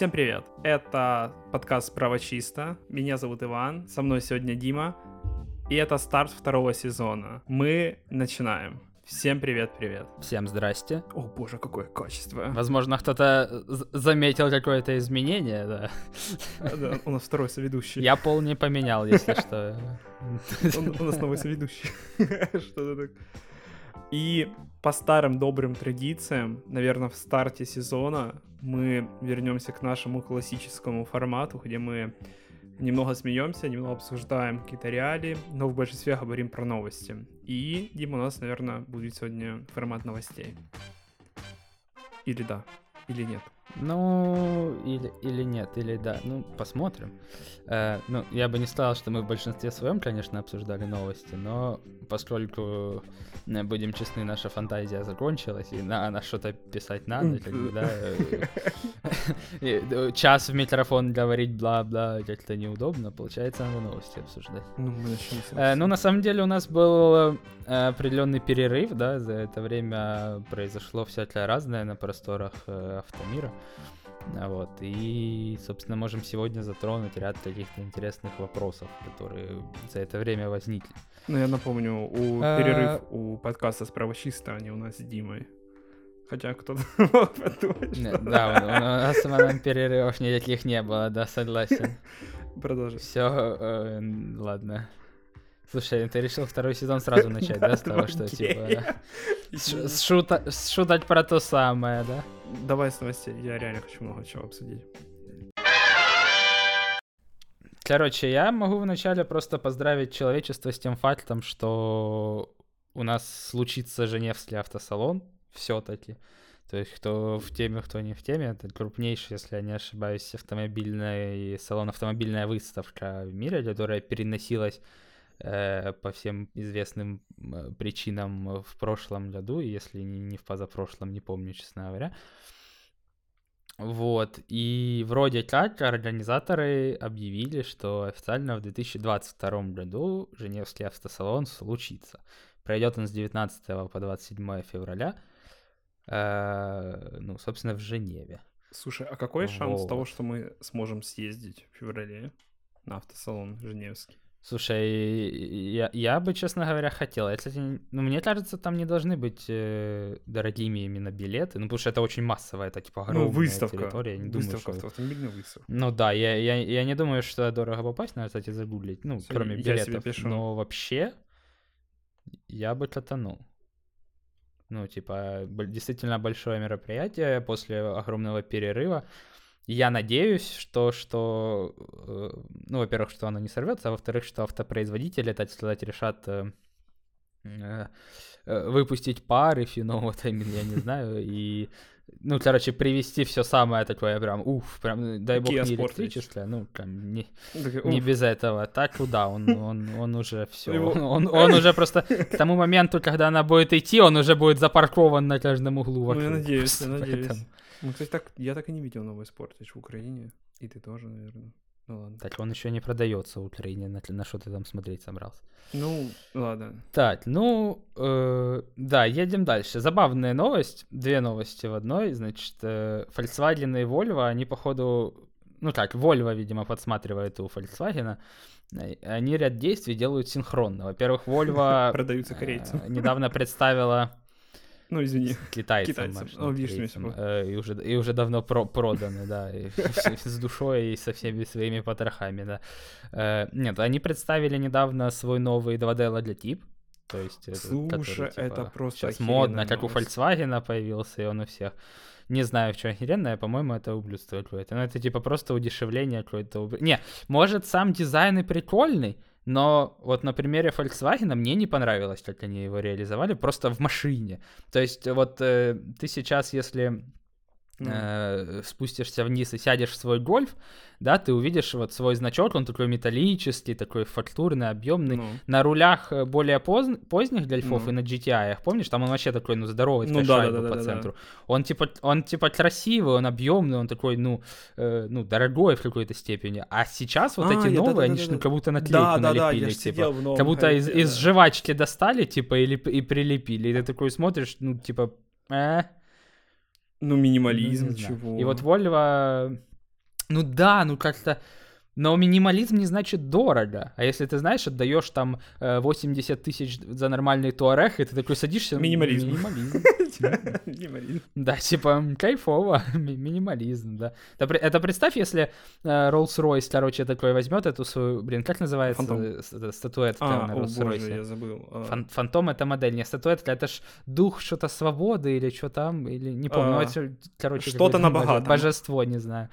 Всем привет! Это подкаст «Справа чисто». Меня зовут Иван, со мной сегодня Дима. И это старт второго сезона. Мы начинаем. Всем привет-привет. Всем здрасте. О боже, какое качество. Возможно, кто-то заметил какое-то изменение, да. Да, у нас второй соведущий. Я пол не поменял, если что. У нас новый соведущий. Что-то так. И по старым добрым традициям, наверное, в старте сезона мы вернемся к нашему классическому формату, где мы немного смеемся, немного обсуждаем какие-то реалии, но в большинстве говорим про новости. И, Дима, у нас, наверное, будет сегодня формат новостей. Или да, или нет. Ну, или, или нет, или да. Ну, посмотрим. Э, ну, я бы не сказал, что мы в большинстве своем, конечно, обсуждали новости, но поскольку, э, будем честны, наша фантазия закончилась, и на, на что-то писать надо, как бы, да. Э, час в микрофон говорить бла-бла, как-то неудобно, получается, надо новости обсуждать. Ну, э, Ну, на самом деле, у нас был определенный перерыв, да, за это время произошло всякое разное на просторах автомира. Вот. И, собственно, можем сегодня затронуть ряд каких-то интересных вопросов, которые за это время возникли. Ну, я напомню, у а... перерыв у подкаста «Справа чисто», они у нас с Димой. Хотя кто-то мог подумать, что... Да, у нас перерывов никаких не было, да, согласен. Продолжи. Все, э, ладно. Слушай, ты решил второй сезон сразу начать, да, с того, что типа шутать про то самое, да? Давай с новостей, я реально хочу много чего обсудить. Короче, я могу вначале просто поздравить человечество с тем фактом, что у нас случится Женевский автосалон все-таки. То есть, кто в теме, кто не в теме, это крупнейший, если я не ошибаюсь, автомобильный салон, автомобильная выставка в мире, которая переносилась по всем известным э, причинам в прошлом году, если не в позапрошлом, не помню, честно говоря. Вот, и вроде как организаторы объявили, что официально в 2022 году Женевский автосалон случится. Пройдет он с 19 по 27 февраля, э, ну, собственно, в Женеве. Слушай, а какой вот. шанс того, что мы сможем съездить в феврале на автосалон Женевский? Слушай, я, я бы, честно говоря, хотел. Я, кстати, ну, мне кажется, там не должны быть э, дорогими именно билеты, ну, потому что это очень массовая, это, типа, огромная ну, выставка. территория. Я не выставка, думаю, что... автомобильная выставка. Ну, да, я, я, я не думаю, что дорого попасть, надо, кстати, загуглить, ну, Все, кроме билетов. Себе пишу. Но вообще, я бы катанул. Ну, типа, действительно большое мероприятие после огромного перерыва. Я надеюсь, что, что э, ну, во-первых, что оно не сорвется, а во-вторых, что автопроизводители, так сказать, решат э, э, выпустить пары финова, я не знаю, и ну, короче, привести все самое такое прям, уф, прям, дай бог, не электричество, ну, прям, не, не без этого. Так, куда, он, он, он уже все, он, он, он уже просто к тому моменту, когда она будет идти, он уже будет запаркован на каждом углу вокруг. Ну, я надеюсь, я надеюсь. Поэтому... Ну, кстати, так, я так и не видел новый спорт в Украине. И ты тоже, наверное. Ну ладно. Так он еще не продается в Украине, на, на что ты там смотреть собрался. Ну, ладно. Так, ну, э, да, едем дальше. Забавная новость, две новости в одной. Значит, э, Volkswagen и Volvo, они, походу, ну так, Volvo, видимо, подсматривает у Volkswagen, э, они ряд действий делают синхронно. Во-первых, Volvo... Продаются корейцам. Э, недавно представила ну, извини. Китайцам. Китайцам. О, видишь, э, и, уже, и уже давно про проданы, да. И, с душой и со всеми своими потрохами, да. Э, нет, они представили недавно свой новый 2D логотип. То есть, Слушай, это, который, типа, это просто сейчас модно, как у Volkswagen появился, и он у всех. Не знаю, в чем охеренное, по-моему, это ублюдство какое-то. Но это типа просто удешевление какое-то. Не, может, сам дизайн и прикольный, но вот на примере Volkswagen мне не понравилось, как они его реализовали, просто в машине. То есть вот э, ты сейчас, если э, спустишься вниз и сядешь в свой гольф, да, ты увидишь вот свой значок, он такой металлический, такой фактурный, объемный. Ну. На рулях э, более поз... поздних гольфов ну. и на GTI, помнишь, там он вообще такой, ну, здоровый, ну, да, шайба да, да, по да, центру. Да. Он типа, он типа красивый, он объемный, он такой, ну, э, ну, дорогой в какой-то степени. А сейчас вот а, эти новые, да, да, они да, да, ну, как будто наклейку да, налепили, да, да, типа, новом, как будто из, из жвачки достали, типа, или и прилепили. И ты такой смотришь, ну, типа, э, ну, минимализм, чего. И вот Volvo Ну да, ну как-то... Но минимализм не значит дорого. А если ты, знаешь, отдаешь там э, 80 тысяч за нормальный туарег, и ты такой садишься... Минимализм. Минимализм. Минимализм. Да, типа, кайфово, ми- минимализм, да. Это, представь, если э, Rolls-Royce, короче, такой возьмет эту свою, блин, как называется статуэтка А, на Rolls-Royce? я забыл. А, Фан- Фантом это модель, не статуэтка, это ж дух что-то свободы или что там, или не помню, ну, А, это, короче, что-то на богатом. божество, не знаю.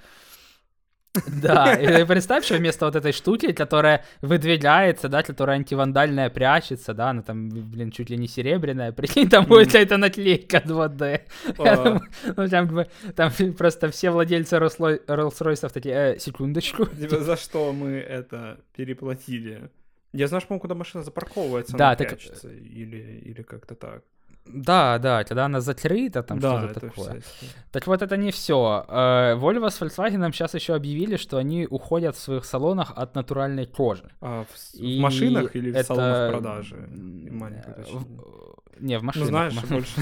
Да, и представь, что вместо вот этой штуки, которая выдвигается, да, которая антивандальная прячется, да, она там, блин, чуть ли не серебряная, прикинь, там будет какая-то наклейка 2D. Я а, думаю, ну, там, там просто все владельцы Rolls- Rolls-Royce такие, «Э, секундочку. типа, за что мы это переплатили? Я знаю, по-моему, куда машина запарковывается, Да, она так, прячется, или, или как-то так. Да, да, когда она закрыта, там да, что-то такое. история. Так вот, это не все. Volvo с Volkswagen сейчас еще объявили, что они уходят в своих салонах от натуральной кожи. А в, с- в И машинах или в это, салонах продажи? э, в- Не, в Ну, машинах. знаешь, м- больше...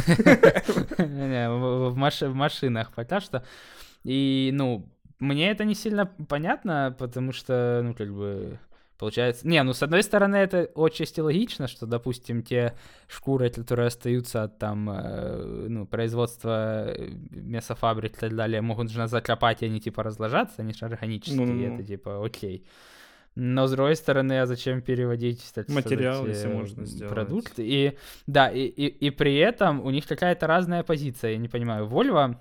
Не, в, в в машинах пока что. И, ну, мне это не сильно понятно, потому что, ну, как бы, получается... Не, ну, с одной стороны, это отчасти логично, что, допустим, те шкуры, которые остаются от, там, э, ну, производства э, мясофабрик и так далее, могут же закопать, и они, типа, разложатся, они же органические, Ну-ну-ну. это, типа, окей. Но, с другой стороны, а зачем переводить, так сказать, Материал, если э, можно сделать. продукты? И, да, и, и, и при этом у них какая-то разная позиция, я не понимаю. Volvo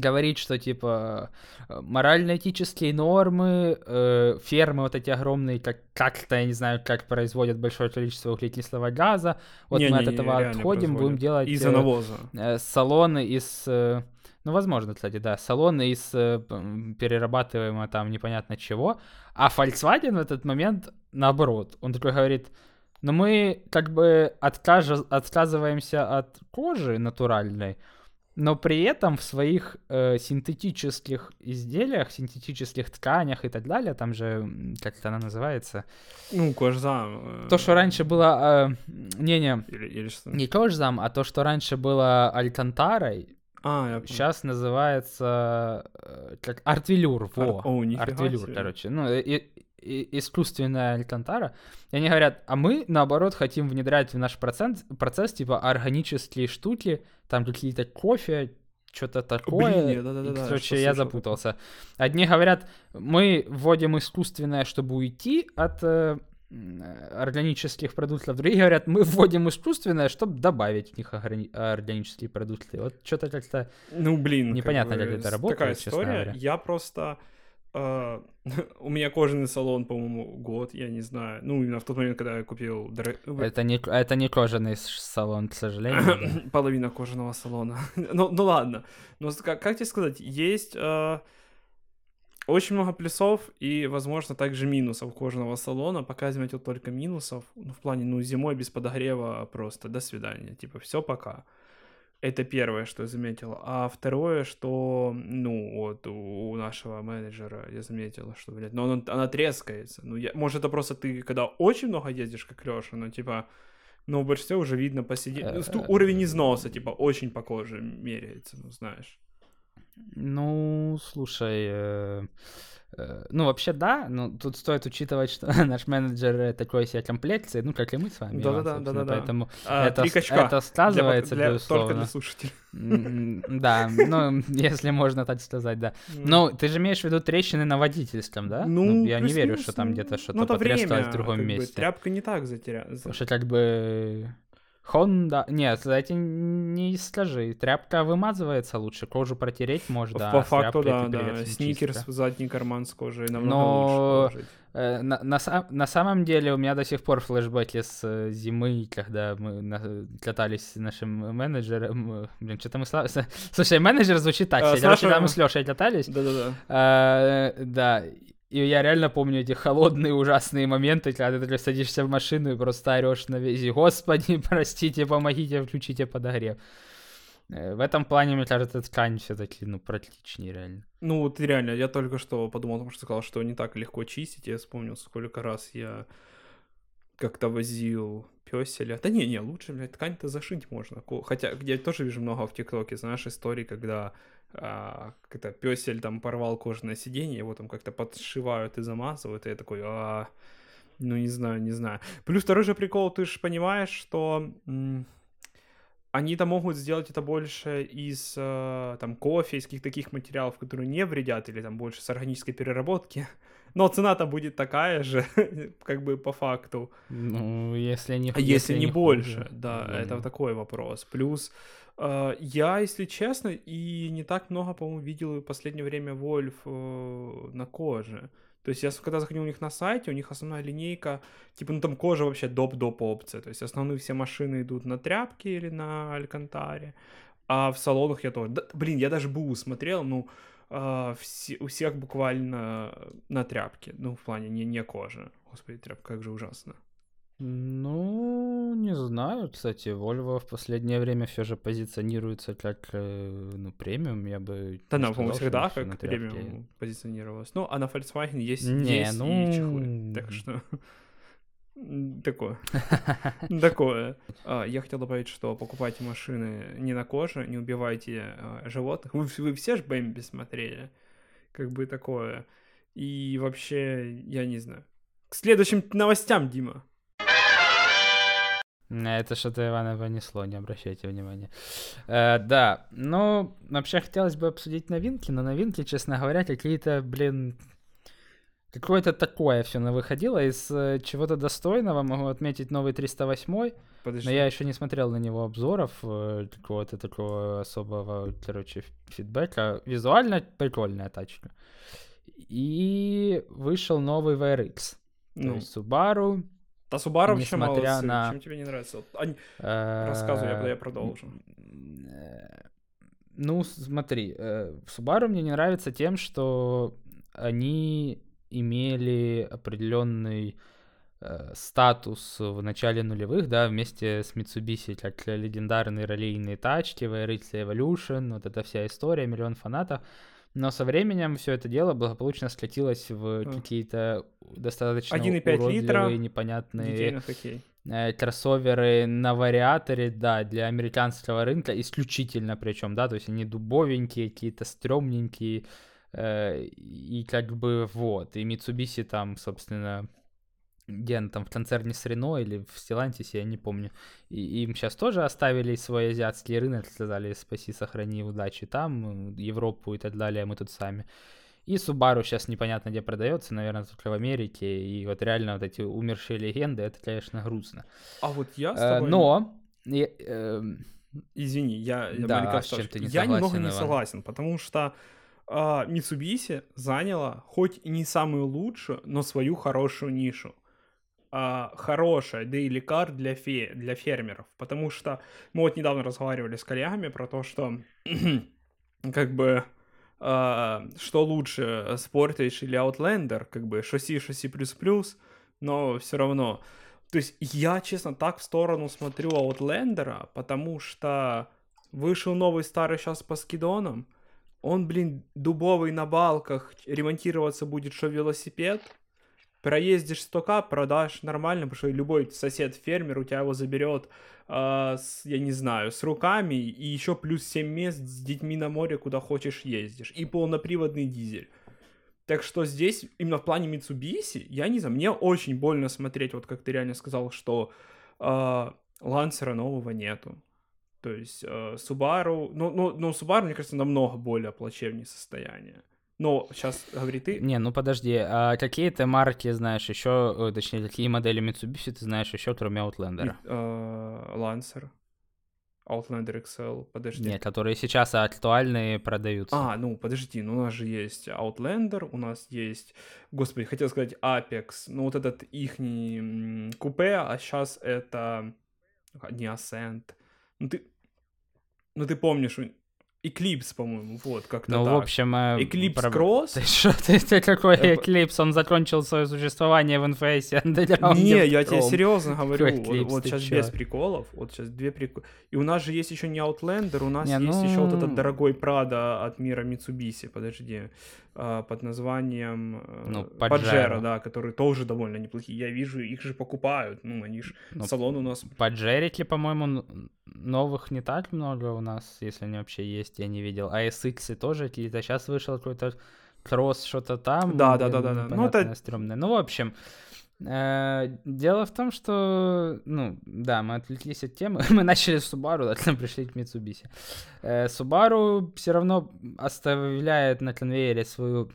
говорит, что типа э, морально-этические нормы, э, фермы вот эти огромные, как, как-то, я не знаю, как производят большое количество углекислого газа, вот мы от Не-не-не, этого отходим, будем делать Из-за э, навоза. э, салоны из... э, ну, возможно, кстати, да, салоны из э, перерабатываемого там непонятно чего, а Volkswagen в этот момент наоборот. Он такой говорит, ну мы как бы откаж- отказываемся от кожи натуральной, но при этом в своих э, синтетических изделиях, синтетических тканях и так далее, там же, как это она называется, Ну, кожзам. э, то, что раньше было, э, не-не, Или, или что? не кожзам, а то, что раньше было алькантарой, А, я. Сейчас называется э, как артвелюр, во. Ар- о, артвелюр, себе. короче. Ну, и- искусственная алькантара. И они говорят, а мы, наоборот, хотим внедрять в наш процент, процесс, типа, органические штуки, там какие-то кофе, что-то такое. Блин, я- И, да-да-да, Короче, что я запутался. Одни говорят, мы вводим искусственное, чтобы уйти от э, органических продуктов. Другие говорят, мы вводим искусственное, чтобы добавить в них органи- органические продукты. Вот что-то как-то... Ну, блин, Непонятно, как бы, это с- работает, Такая история. говоря. Я просто... э, у меня кожаный салон, по-моему, год, я не знаю. Ну, именно в тот момент, когда я купил ну, Это не, это не кожаный салон, к сожалению. половина кожаного салона. ну, ну ладно. Но как, как тебе сказать, есть э, очень много плюсов и, возможно, также минусов кожаного салона. Пока заметил только минусов. Ну, в плане, ну, зимой без подогрева просто до свидания. Типа, все пока. Это первое, что я заметил. А второе, что, ну, вот у, у нашего менеджера я заметил, что, блядь, ну, она, она трескается. Ну, я, может, это просто ты, когда очень много ездишь, как Леша, но, типа, но в большинстве уже видно посидеть. Ну, Э, уровень износа, типа, очень по коже меряется, ну, знаешь. Ну, слушай, э, э, ну вообще да, но тут стоит учитывать, что наш менеджер такой себе комплекции, ну как и мы с вами. Иван, Да-да-да. Поэтому А, это, это Для сказывается, под- для- безусловно. Только для слушателей. Да, ну, если можно так сказать, да. Ну, ты же имеешь в виду трещины на водительском, да? ну, я не верю, плюс-минус, что там ну, где-то что-то ну, это потрескалось в другом месте. тряпка не так затеряла. Потому что как бы Honda... Нет, кстати, не скажи. Тряпка вымазывается лучше, кожу протереть можно, По а факту, да, да. Сникерс чистка. в задний карман с кожей намного Но- лучше положить. Э, На, на, на самом деле у меня до сих пор флешбеки с э, зимы, когда мы на- катались с нашим менеджером. э, Блин, что-то мы... сла- с- Слушай, менеджер звучит так. А, себе. с Короче, когда мы с Лешей катались, Да-да-да. э, да, и я реально помню эти холодные ужасные моменты, когда ты садишься в машину и просто орешь на весь Господи, простите, помогите, включите подогрев. Э, В этом плане, мне кажется, ткань все-таки, ну, практичнее реально. Ну, вот реально, я только что подумал, потому что сказал, что не так легко чистить. Я вспомнил, сколько раз я как-то возил пёселя. Да не, не, лучше, блядь, ткань-то зашить можно. Хотя я тоже вижу много в ТикТоке, знаешь, историй, когда а, как это, песель там порвал кожаное сиденье, его там как-то подшивают и замазывают, и я такой, а, ну не знаю, не знаю. Плюс второй же прикол, ты же понимаешь, что они-то могут сделать это больше из э, там кофе, из каких-то таких материалов, которые не вредят, или там больше с органической переработки. Но цена-то будет такая же, как бы по факту. Ну, если не А если, если не, не больше, хуже, да, mm. это такой вопрос. Плюс э, я, если честно, и не так много, по-моему, видел в последнее время Вольф э, на коже. То есть я когда заходил у них на сайте, у них основная линейка, типа, ну там кожа вообще доп-доп опция. То есть основные все машины идут на тряпке или на алькантаре. А в салонах я тоже... Да, блин, я даже БУ смотрел, ну, э, все, у всех буквально на тряпке. Ну, в плане не, не кожа. Господи, тряпка, как же ужасно. Ну, не знаю, кстати, Volvo в последнее время все же позиционируется как э, ну, премиум, я бы... Да, на, по-моему, всегда как премиум позиционировалось. Ну, а на Volkswagen есть, не, есть ну... и чехлы, так что... Такое. Такое. А, я хотел добавить, что покупайте машины не на коже, не убивайте а, животных. Вы, вы все же Бэмби смотрели. Как бы такое. И вообще, я не знаю. К следующим новостям, Дима. Это что-то Ивана понесло, не обращайте внимания. Э, да, ну, вообще хотелось бы обсудить новинки, но новинки, честно говоря, какие-то, блин, какое-то такое все выходило. Из э, чего-то достойного могу отметить новый 308 Подожди. Но я еще не смотрел на него обзоров, э, какого-то такого особого, короче, фидбэка. Визуально прикольная тачка. И вышел новый VRX. Ну. То есть Subaru Subaru вообще молодцы. На... Чем тебе не нравится? Они... Рассказывай, я, я продолжу. Э, ну, смотри, э, Subaru мне не нравится тем, что они имели определенный э, статус в начале нулевых, да, вместе с Mitsubishi, как легендарные раллийные тачки, VRX Evolution, вот эта вся история, миллион фанатов. Но со временем все это дело благополучно скатилось в какие-то достаточно 1,5 литра непонятные э, кроссоверы на вариаторе, да, для американского рынка исключительно причем, да, то есть они дубовенькие, какие-то стрёмненькие, э, и как бы вот, и Mitsubishi там, собственно, где он там в концерне с Рено или в Стилантисе, я не помню. И им сейчас тоже оставили свой азиатский рынок, сказали спаси, сохрани, удачи там, Европу и так далее, мы тут сами. И Subaru сейчас непонятно где продается, наверное, только в Америке. И вот реально вот эти умершие легенды, это, конечно, грустно. А вот я с э, тобой... Но... Я, э, Извини, я, да, с чем ты не я согласен, немного не согласен, потому что uh, Mitsubishi заняла хоть и не самую лучшую, но свою хорошую нишу а, хорошая daily car для, фе, для фермеров, потому что мы вот недавно разговаривали с коллегами про то, что как бы а, что лучше, Sportage или Outlander, как бы шасси, шасси плюс-плюс, но все равно. То есть я, честно, так в сторону смотрю Outlander, потому что вышел новый старый сейчас по скидонам, он, блин, дубовый на балках, ремонтироваться будет, что велосипед, проездишь 100к, продашь нормально, потому что любой сосед-фермер у тебя его заберет, э, с, я не знаю, с руками, и еще плюс 7 мест с детьми на море, куда хочешь ездишь, и полноприводный дизель. Так что здесь, именно в плане Mitsubishi, я не знаю, мне очень больно смотреть, вот как ты реально сказал, что э, Лансера нового нету. То есть э, Subaru, ну, ну, ну, Subaru, мне кажется, намного более плачевнее состояние. Но сейчас говори ты. Не, ну подожди, а какие ты марки знаешь еще, э, точнее, какие модели Mitsubishi ты знаешь еще, кроме Outlander? Э, Lancer. Outlander XL, подожди. Нет, которые сейчас актуальные продаются. А, ну подожди, ну у нас же есть Outlander, у нас есть, господи, хотел сказать Apex, ну вот этот их купе, а сейчас это не Ascent. Ну ты, ну ты помнишь, Eclipse, по-моему, вот, как-то Ну, так. в общем... Э, Eclipse про... Cross. Ты что, ты, ты какой э, Eclipse? Он закончил свое существование в NFS Underground. Не, я тебе серьезно говорю. Eclipse, вот, вот сейчас чё? без приколов. Вот сейчас две приколы. И у нас же есть еще не Outlander, у нас не, есть ну... еще вот этот дорогой Prada от мира Mitsubishi. Подожди. А, под названием э, Ну, Pajero, Pajero. да, которые тоже довольно неплохие. Я вижу, их же покупают, ну, они же, Ну, салон у нас... Поджерить ли, по-моему, новых не так много у нас, если они вообще есть, я не видел. А SX тоже какие-то. Сейчас вышел какой-то кросс, что-то там. Да, да, да, да, да. Ну, это- стрёмное. Ну, в общем, дело в том, что, ну, да, мы отвлеклись от темы. мы начали с Subaru, а потом пришли к Mitsubishi. Э, Subaru все равно оставляет на конвейере свою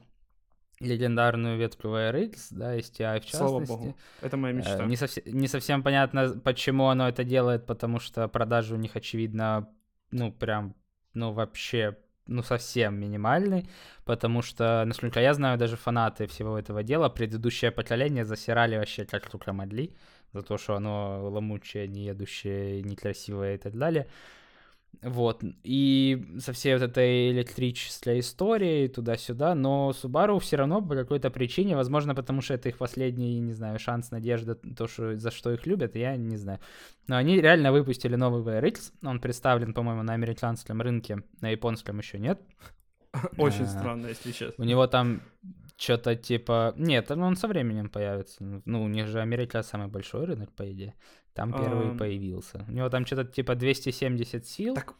легендарную ветку VRX, да, STI в частности. Слава богу. Это моя Э, мечта. Не, совсем, не совсем понятно, почему оно это делает, потому что продажи у них, очевидно, ну, прям, ну, вообще, ну, совсем минимальный, потому что, насколько я знаю, даже фанаты всего этого дела, предыдущее поколение засирали вообще как могли, за то, что оно ломучее, неедущее, некрасивое и так далее. Вот, и со всей вот этой электрической историей туда-сюда, но Subaru все равно по какой-то причине, возможно, потому что это их последний, не знаю, шанс, надежда, то, что, за что их любят, я не знаю. Но они реально выпустили новый VRX, он представлен, по-моему, на американском рынке, на японском еще нет. Очень э, странно, если честно. У него там что-то типа... Нет, он со временем появится. Ну, у них же Америка самый большой рынок, по идее. Там первый Ам. появился. У него там что-то типа 270 сил. Так-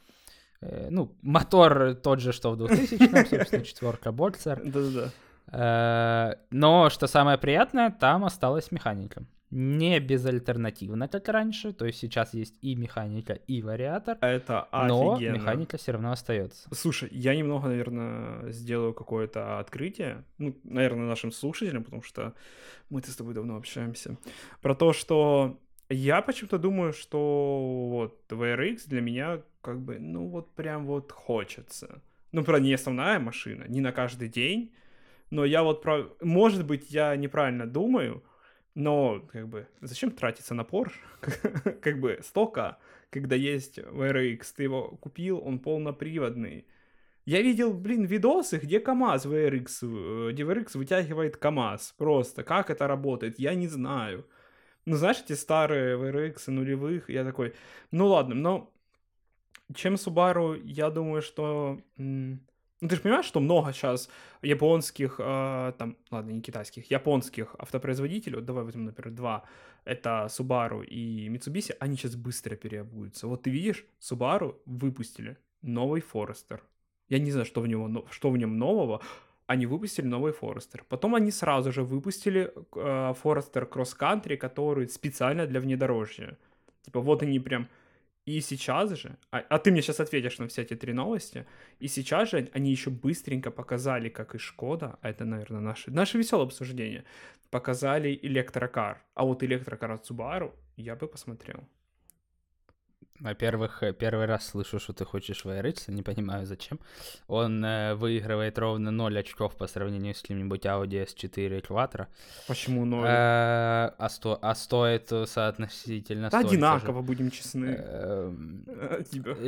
Э, ну, мотор тот же, что в 2000-м, собственно, четверка Боксер. Да-да-да. Э, Но, что самое приятное, там осталась механика. Не безальтернативно, как раньше. То есть сейчас есть и механика, и вариатор. Это Но офигенно. механика все равно остается. Слушай, я немного, наверное, сделаю какое-то открытие, ну, наверное, нашим слушателям, потому что мы-то с тобой давно общаемся, про то, что я почему-то думаю, что вот VRX для меня как бы, ну, вот прям вот хочется. Ну, правда, не основная машина, не на каждый день, но я вот, про... может быть, я неправильно думаю, но, как бы, зачем тратиться на Porsche? как бы, столько, когда есть VRX, ты его купил, он полноприводный. Я видел, блин, видосы, где КАМАЗ VRX, э, где VRX вытягивает КАМАЗ. Просто, как это работает, я не знаю. Ну, знаешь, эти старые VRX нулевых, я такой, ну ладно, но чем Subaru, я думаю, что... Ну, ты же понимаешь, что много сейчас японских, э, там, ладно, не китайских, японских автопроизводителей, вот давай возьмем, например, два, это Subaru и Mitsubishi, они сейчас быстро переобуются. Вот ты видишь, Subaru выпустили новый Forester. Я не знаю, что в, него, что в нем нового, они выпустили новый Forester. Потом они сразу же выпустили э, Cross Country, который специально для внедорожья. Типа вот они прям... И сейчас же, а, а ты мне сейчас ответишь на все эти три новости, и сейчас же они еще быстренько показали, как и Шкода, а это, наверное, наше, наше веселое обсуждение, показали электрокар. А вот электрокар от Subaru я бы посмотрел. Во-первых, э, первый раз слышу, что ты хочешь VRX, не понимаю зачем. Он э, выигрывает ровно 0 очков по сравнению с каким-нибудь Audi S4 Quattro. Почему ноль? Э, а, сто- а стоит э, соотносительно Да же. одинаково, будем честны. Э,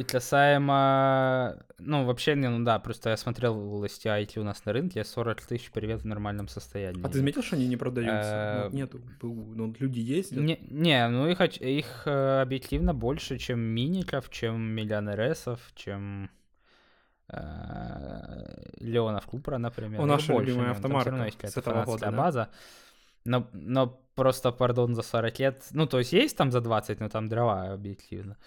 Касаемо... Ну, вообще, не, ну да, просто я смотрел STI у нас на рынке, 40 тысяч привет в нормальном состоянии. А ты заметил, что они не продаются? Э, нету. Ну, люди ездят. Не, ну их, объективно больше, чем миников, чем миллионересов, чем э, Леонов Купра, например. Любимая ну, там всё автомарка с этого года, да? база. Но, но просто, пардон, за 40 лет, ну, то есть есть там за 20, но там дрова объективно.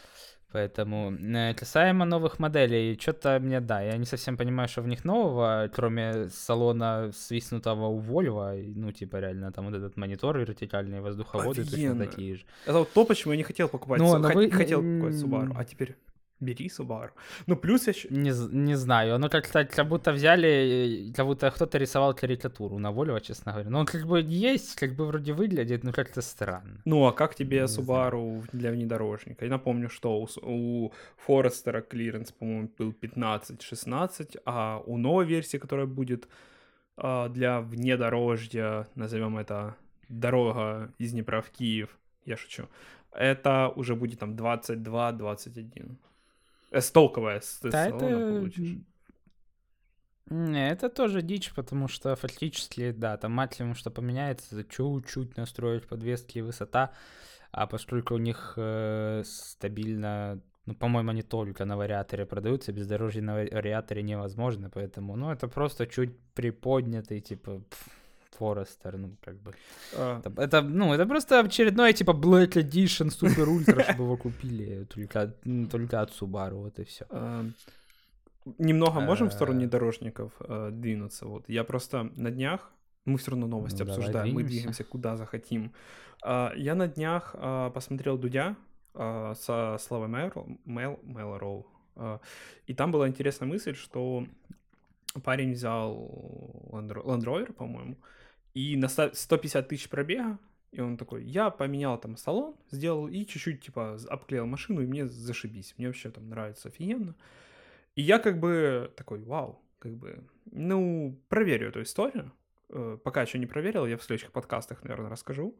Поэтому э, касаемо новых моделей, что-то мне, да, я не совсем понимаю, что в них нового, кроме салона свистнутого у Volvo, ну, типа, реально, там вот этот монитор вертикальный, воздуховоды точно такие же. Это вот то, почему я не хотел покупать, Ну, Су- вы- хотел покупать Subaru, а теперь бери Subaru. Ну, плюс я еще... Не, не знаю, оно как-то как будто взяли, э, как будто кто-то рисовал карикатуру на Volvo, честно говоря. Ну, он как бы есть, как бы вроде выглядит, но как-то странно. Ну, а как тебе Не знаю. Subaru для внедорожника? Я напомню, что у, у Форестера клиренс, по-моему, был 15-16, а у новой версии, которая будет а, для внедорожья, назовем это дорога из Днепра в Киев, я шучу, это уже будет там 22-21. Э, Столковая с Да, это... получишь. Не, это тоже дичь, потому что фактически, да, там максимум, что поменяется, чуть-чуть настроить подвески и высота, а поскольку у них э, стабильно Ну, по-моему, они только на вариаторе продаются, бездорожье на вариаторе невозможно, поэтому, ну, это просто чуть приподнятый, типа, Форестер, ну, как бы. А... Это, это, ну, это просто очередной, типа, Black Edition Super Ultra, чтобы его купили только, только от Subaru, вот и все. А... Немного можем в сторону внедорожников э, двинуться? Вот я просто на днях, мы все равно новости ну, обсуждаем, мы двигаемся куда захотим. А, я на днях а, посмотрел Дудя а, со Славой Мейл, Мейл, и там была интересная мысль, что парень взял Land Rover, по-моему, и на 150 тысяч пробега, и он такой, я поменял там салон, сделал и чуть-чуть, типа, обклеил машину, и мне зашибись, мне вообще там нравится офигенно. И я как бы такой, вау, как бы, ну, проверю эту историю. Э, пока еще не проверил, я в следующих подкастах, наверное, расскажу.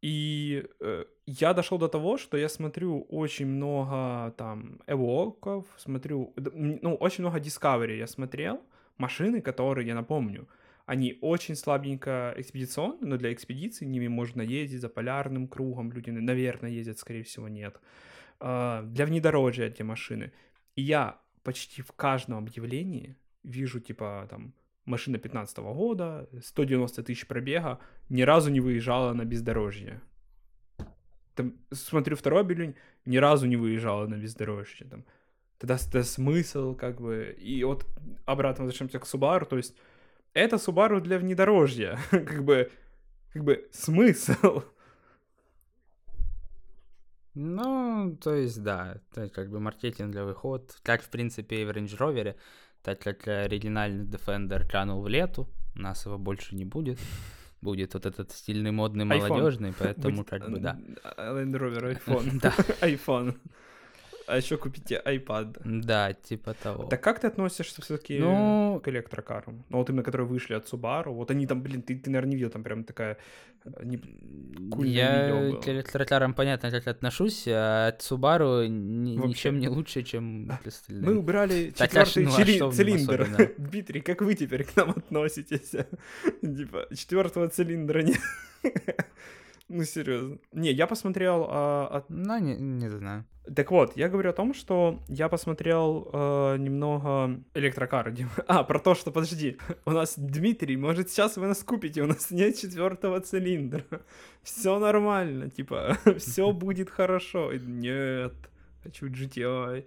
И э, я дошел до того, что я смотрю очень много там эвоков, смотрю, ну, очень много Discovery я смотрел, машины, которые, я напомню, они очень слабенько экспедиционные, но для экспедиции ними можно ездить за полярным кругом, люди, наверное, ездят, скорее всего, нет. Э, для внедорожья эти машины. И я почти в каждом объявлении вижу, типа, там, машина 15 -го года, 190 тысяч пробега, ни разу не выезжала на бездорожье. Там, смотрю второй объявление, ни разу не выезжала на бездорожье. Там. Тогда это смысл, как бы. И вот обратно возвращаемся к Subaru, то есть это Subaru для внедорожья. как бы, как бы смысл. Ну, то есть, да, это как бы маркетинговый ход, как, в принципе, и в Range Rover, так как оригинальный Defender канул в лету, у нас его больше не будет. Будет вот этот стильный, модный, молодежный, поэтому как бы, да. Land Rover, iPhone. Да. iPhone а еще купите iPad. Да, типа того. Так как ты относишься все-таки ну... к электрокарам? Ну, вот именно, которые вышли от Subaru. Вот они там, блин, ты, ты наверное, не видел, там прям такая... Э, не... Я к электрокарам, понятно, как отношусь, а от Subaru ни, ничем не лучше, чем остальные. Мы убрали четвертый ну, а цилиндр. Дмитрий, как вы теперь к нам относитесь? Типа, четвертого цилиндра нет. Ну, серьезно. Не, я посмотрел... А, от... Ну, не, не знаю. Так вот, я говорю о том, что я посмотрел э, немного электрокары. А, про то, что, подожди, у нас Дмитрий, может, сейчас вы нас купите, у нас нет четвертого цилиндра. Все нормально, типа, все будет хорошо. Нет, хочу GTI.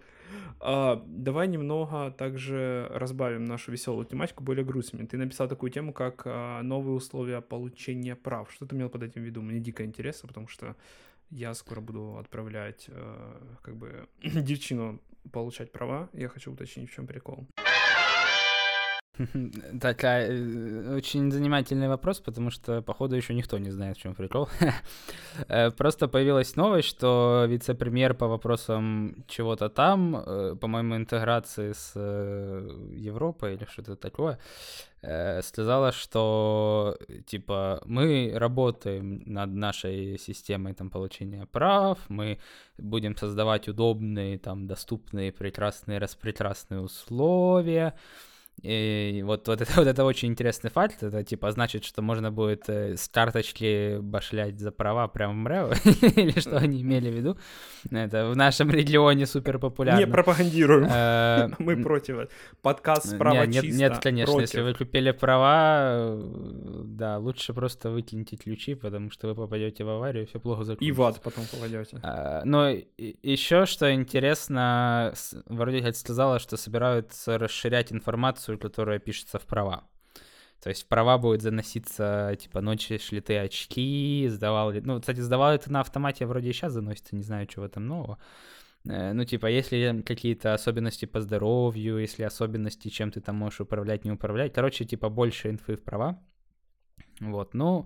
А, давай немного также разбавим нашу веселую тематику более грустными. Ты написал такую тему, как а, новые условия получения прав. Что ты имел под этим в виду? Мне дико интересно, потому что я скоро буду отправлять э, как бы девчину получать права. Я хочу уточнить, в чем прикол. Такая э, очень занимательный вопрос, потому что, походу, еще никто не знает, в чем прикол. Э, просто появилась новость, что вице-премьер по вопросам чего-то там, э, по-моему, интеграции с Европой или что-то такое, сказала, что, типа, мы работаем над нашей системой там получения прав, мы будем создавать удобные, там, доступные, прекрасные, распрекрасные условия, и вот, вот, это, вот это очень интересный факт. Это типа значит, что можно будет э, с карточки башлять за права прямо в МРЭО, или что они имели в виду. Это в нашем регионе супер популярно. Не пропагандируем. Э, Мы против. Подкаст справа нет, чисто. Нет, конечно, если вы купили права, да, лучше просто выкиньте ключи, потому что вы попадете в аварию, все плохо закончится. И в ад потом попадете. Э, но еще что интересно, вроде как сказала, что собираются расширять информацию информацию, которая пишется в права. То есть в права будет заноситься, типа, ночи шли ты очки, сдавал ли... Ну, кстати, сдавал это на автомате, вроде и сейчас заносится, не знаю, чего там нового. Э, ну, типа, если какие-то особенности по здоровью, если особенности, чем ты там можешь управлять, не управлять. Короче, типа, больше инфы в права. Вот, ну,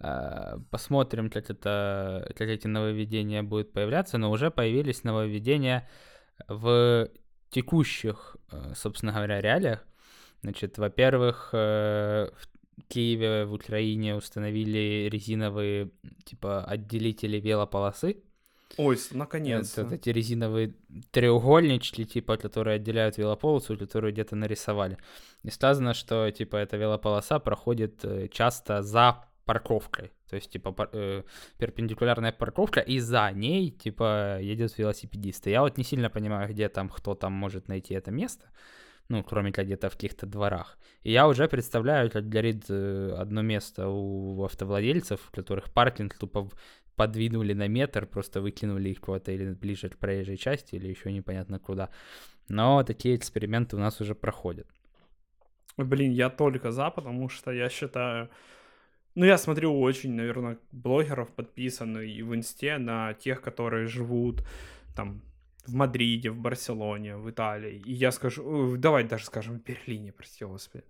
э, посмотрим, как это, как эти нововведения будут появляться, но уже появились нововведения в текущих, э, собственно говоря, реалиях. Значит, во-первых, э, в Киеве, в Украине установили резиновые, типа, отделители велополосы. Ой, наконец-то. Это, эти резиновые треугольнички, типа, которые отделяют велополосу, которую где-то нарисовали. И сказано, что, типа, эта велополоса проходит э, часто за парковкой. То есть, типа, пар- э, перпендикулярная парковка, и за ней, типа, едет велосипедист. И я вот не сильно понимаю, где там, кто там может найти это место, ну, кроме как где-то в каких-то дворах. И я уже представляю, как горит э, одно место у автовладельцев, у которых паркинг тупо подвинули на метр, просто выкинули их куда-то или ближе к проезжей части, или еще непонятно куда. Но такие эксперименты у нас уже проходят. Блин, я только за, потому что я считаю... Ну, я смотрю очень, наверное, блогеров подписаны и в инсте на тех, которые живут там в Мадриде, в Барселоне, в Италии. И я скажу, э, давай даже скажем, в Берлине, прости господи.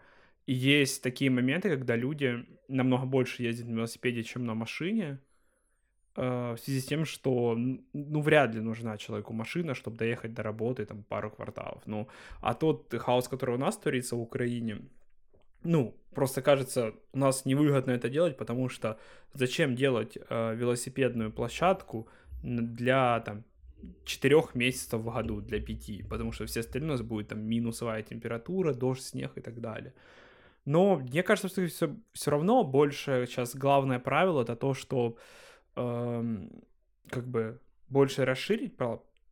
И есть такие моменты, когда люди намного больше ездят на велосипеде, чем на машине, э, в связи с тем, что, ну, вряд ли нужна человеку машина, чтобы доехать до работы, там, пару кварталов. Ну, а тот хаос, который у нас творится в Украине, ну, просто кажется, у нас невыгодно это делать, потому что зачем делать э, велосипедную площадку для, там, четырех месяцев в году, для пяти, потому что все остальное у нас будет там минусовая температура, дождь, снег и так далее. Но мне кажется, что все, все равно больше сейчас главное правило это то, что эм, как бы больше расширить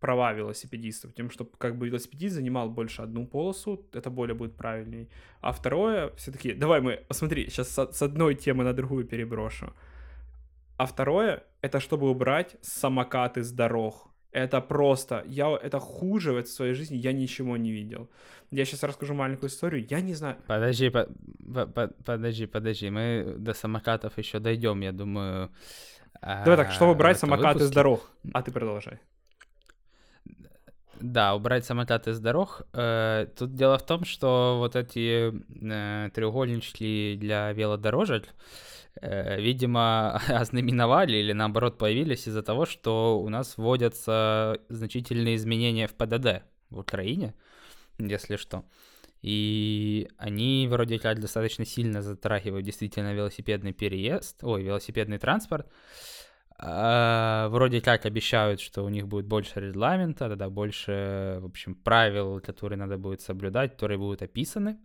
права, велосипедистов, тем, чтобы как бы велосипедист занимал больше одну полосу, это более будет правильней. А второе, все-таки, давай мы, посмотри, сейчас с, с одной темы на другую переброшу. А второе, это чтобы убрать самокаты с дорог. Это просто, я это хуже в своей жизни я ничего не видел. Я сейчас расскажу маленькую историю. Я не знаю, Подожди, по- по- по- подожди, подожди, мы до самокатов еще дойдем, я думаю. давай так, чтобы а, убрать в этом самокаты с выпуске. дорог. А ты продолжай. Да, убрать самокаты с дорог. Э, Тут дело в том, что вот эти э, треугольнички для велодорожек, э, видимо, ознаменовали или наоборот появились из-за того, что у нас вводятся значительные изменения в ПДД в Украине, если что. И они вроде как достаточно сильно затрагивают действительно велосипедный переезд, ой, велосипедный транспорт. А, вроде как обещают, что у них будет больше регламента, тогда больше, в общем, правил, которые надо будет соблюдать, которые будут описаны.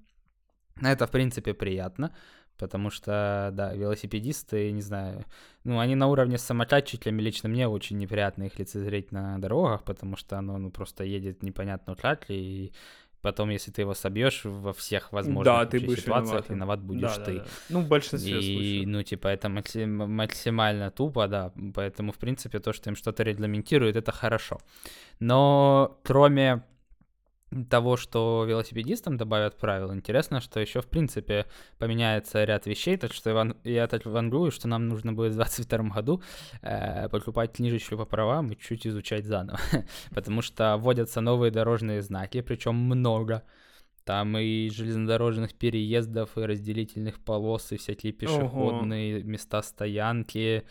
Это, в принципе, приятно, потому что, да, велосипедисты, не знаю, ну, они на уровне с самокатчиками, лично мне очень неприятно их лицезреть на дорогах, потому что оно, ну, просто едет непонятно как, и потом, если ты его собьешь во всех возможных Да, ты будешь ситуациях, виноватым. виноват будешь Да, да, ты. да. Ну, в большинстве И, случаев. ну, типа, это максим- максимально тупо, да. Поэтому, в принципе, то, что им что-то регламентирует, это хорошо. Но кроме того, что велосипедистам добавят правил, интересно, что еще, в принципе, поменяется ряд вещей, так что Иван, я так вангую, что нам нужно будет в 2022 году э, покупать книжечку по правам и чуть изучать заново, потому что вводятся новые дорожные знаки, причем много, там и железнодорожных переездов, и разделительных полос, и всякие пешеходные места стоянки,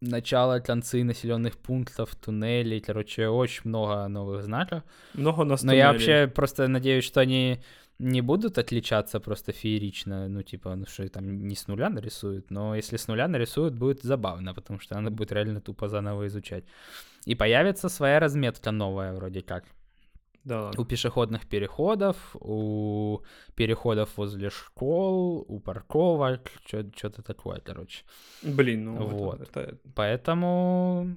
начало, концы населенных пунктов, туннелей, короче, очень много новых знаков. Много нас Но я туннелей. вообще просто надеюсь, что они не будут отличаться просто феерично, ну, типа, ну, что там не с нуля нарисуют, но если с нуля нарисуют, будет забавно, потому что надо будет реально тупо заново изучать. И появится своя разметка новая вроде как. Да, ладно. У пешеходных переходов, у переходов возле школ, у парковок, что-то такое, короче. Блин, ну это- Вот. это, Поэтому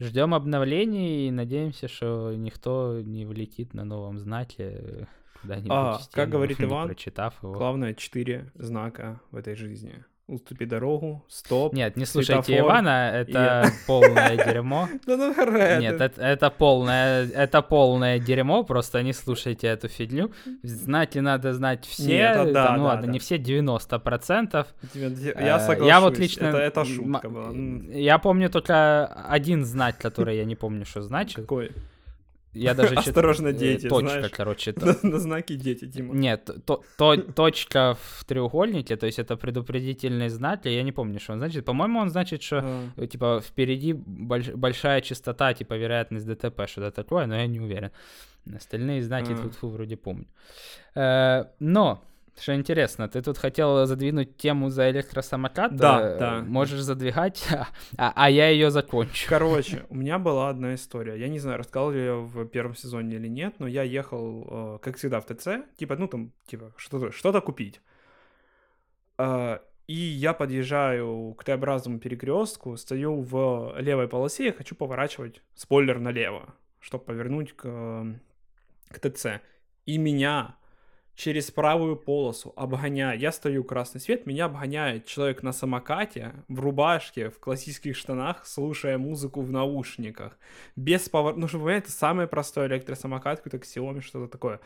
ждем обновлений и надеемся, что никто не влетит на новом знаке куда-нибудь. А, как говорит Иван, прочитав его. главное четыре знака в этой жизни. Уступи дорогу, стоп. Нет, не слушайте светофор Ивана, это полное дерьмо. Да ну Нет, это, это полное, это полное дерьмо, просто не слушайте эту фигню. Знаки надо знать все, Нет, да, там, ну да, ладно, да. не все, 90%. Тебе- Э, Я соглашусь. Я вот лично... Это, это шутка была. М, Я помню только один знак, который я не помню, что значит. Какой? Я даже Осторожно, э, дети, Точка, знаешь. короче. На, на знаки дети, Дима. Нет, то, то- точка в треугольнике, то есть это предупредительный знак, я не помню, что он значит. По-моему, он значит, что А, э, типа впереди больш- большая частота, типа вероятность ДТП, что-то такое, но я не уверен. Остальные знаки А. тут вроде помню. Э, но, что интересно, ты тут хотел задвинуть тему за электросамокат. Да, э, да. Можешь задвигать, а, а я ее закончу. Короче, у меня была одна история. Я не знаю, рассказал ли я в первом сезоне или нет, но я ехал, э, как всегда, в ТЦ, типа, ну там, типа, что-то что купить. Э, и я подъезжаю к Т-образному перекрестку, стою в левой полосе и хочу поворачивать спойлер налево, чтобы повернуть к, к ТЦ. И меня через правую полосу обгоняет, я стою красный свет, меня обгоняет человек на самокате, в рубашке, в классических штанах, слушая музыку в наушниках, без поворота, ну, чтобы это самый простой электросамокат, какой-то Xiaomi, что-то такое.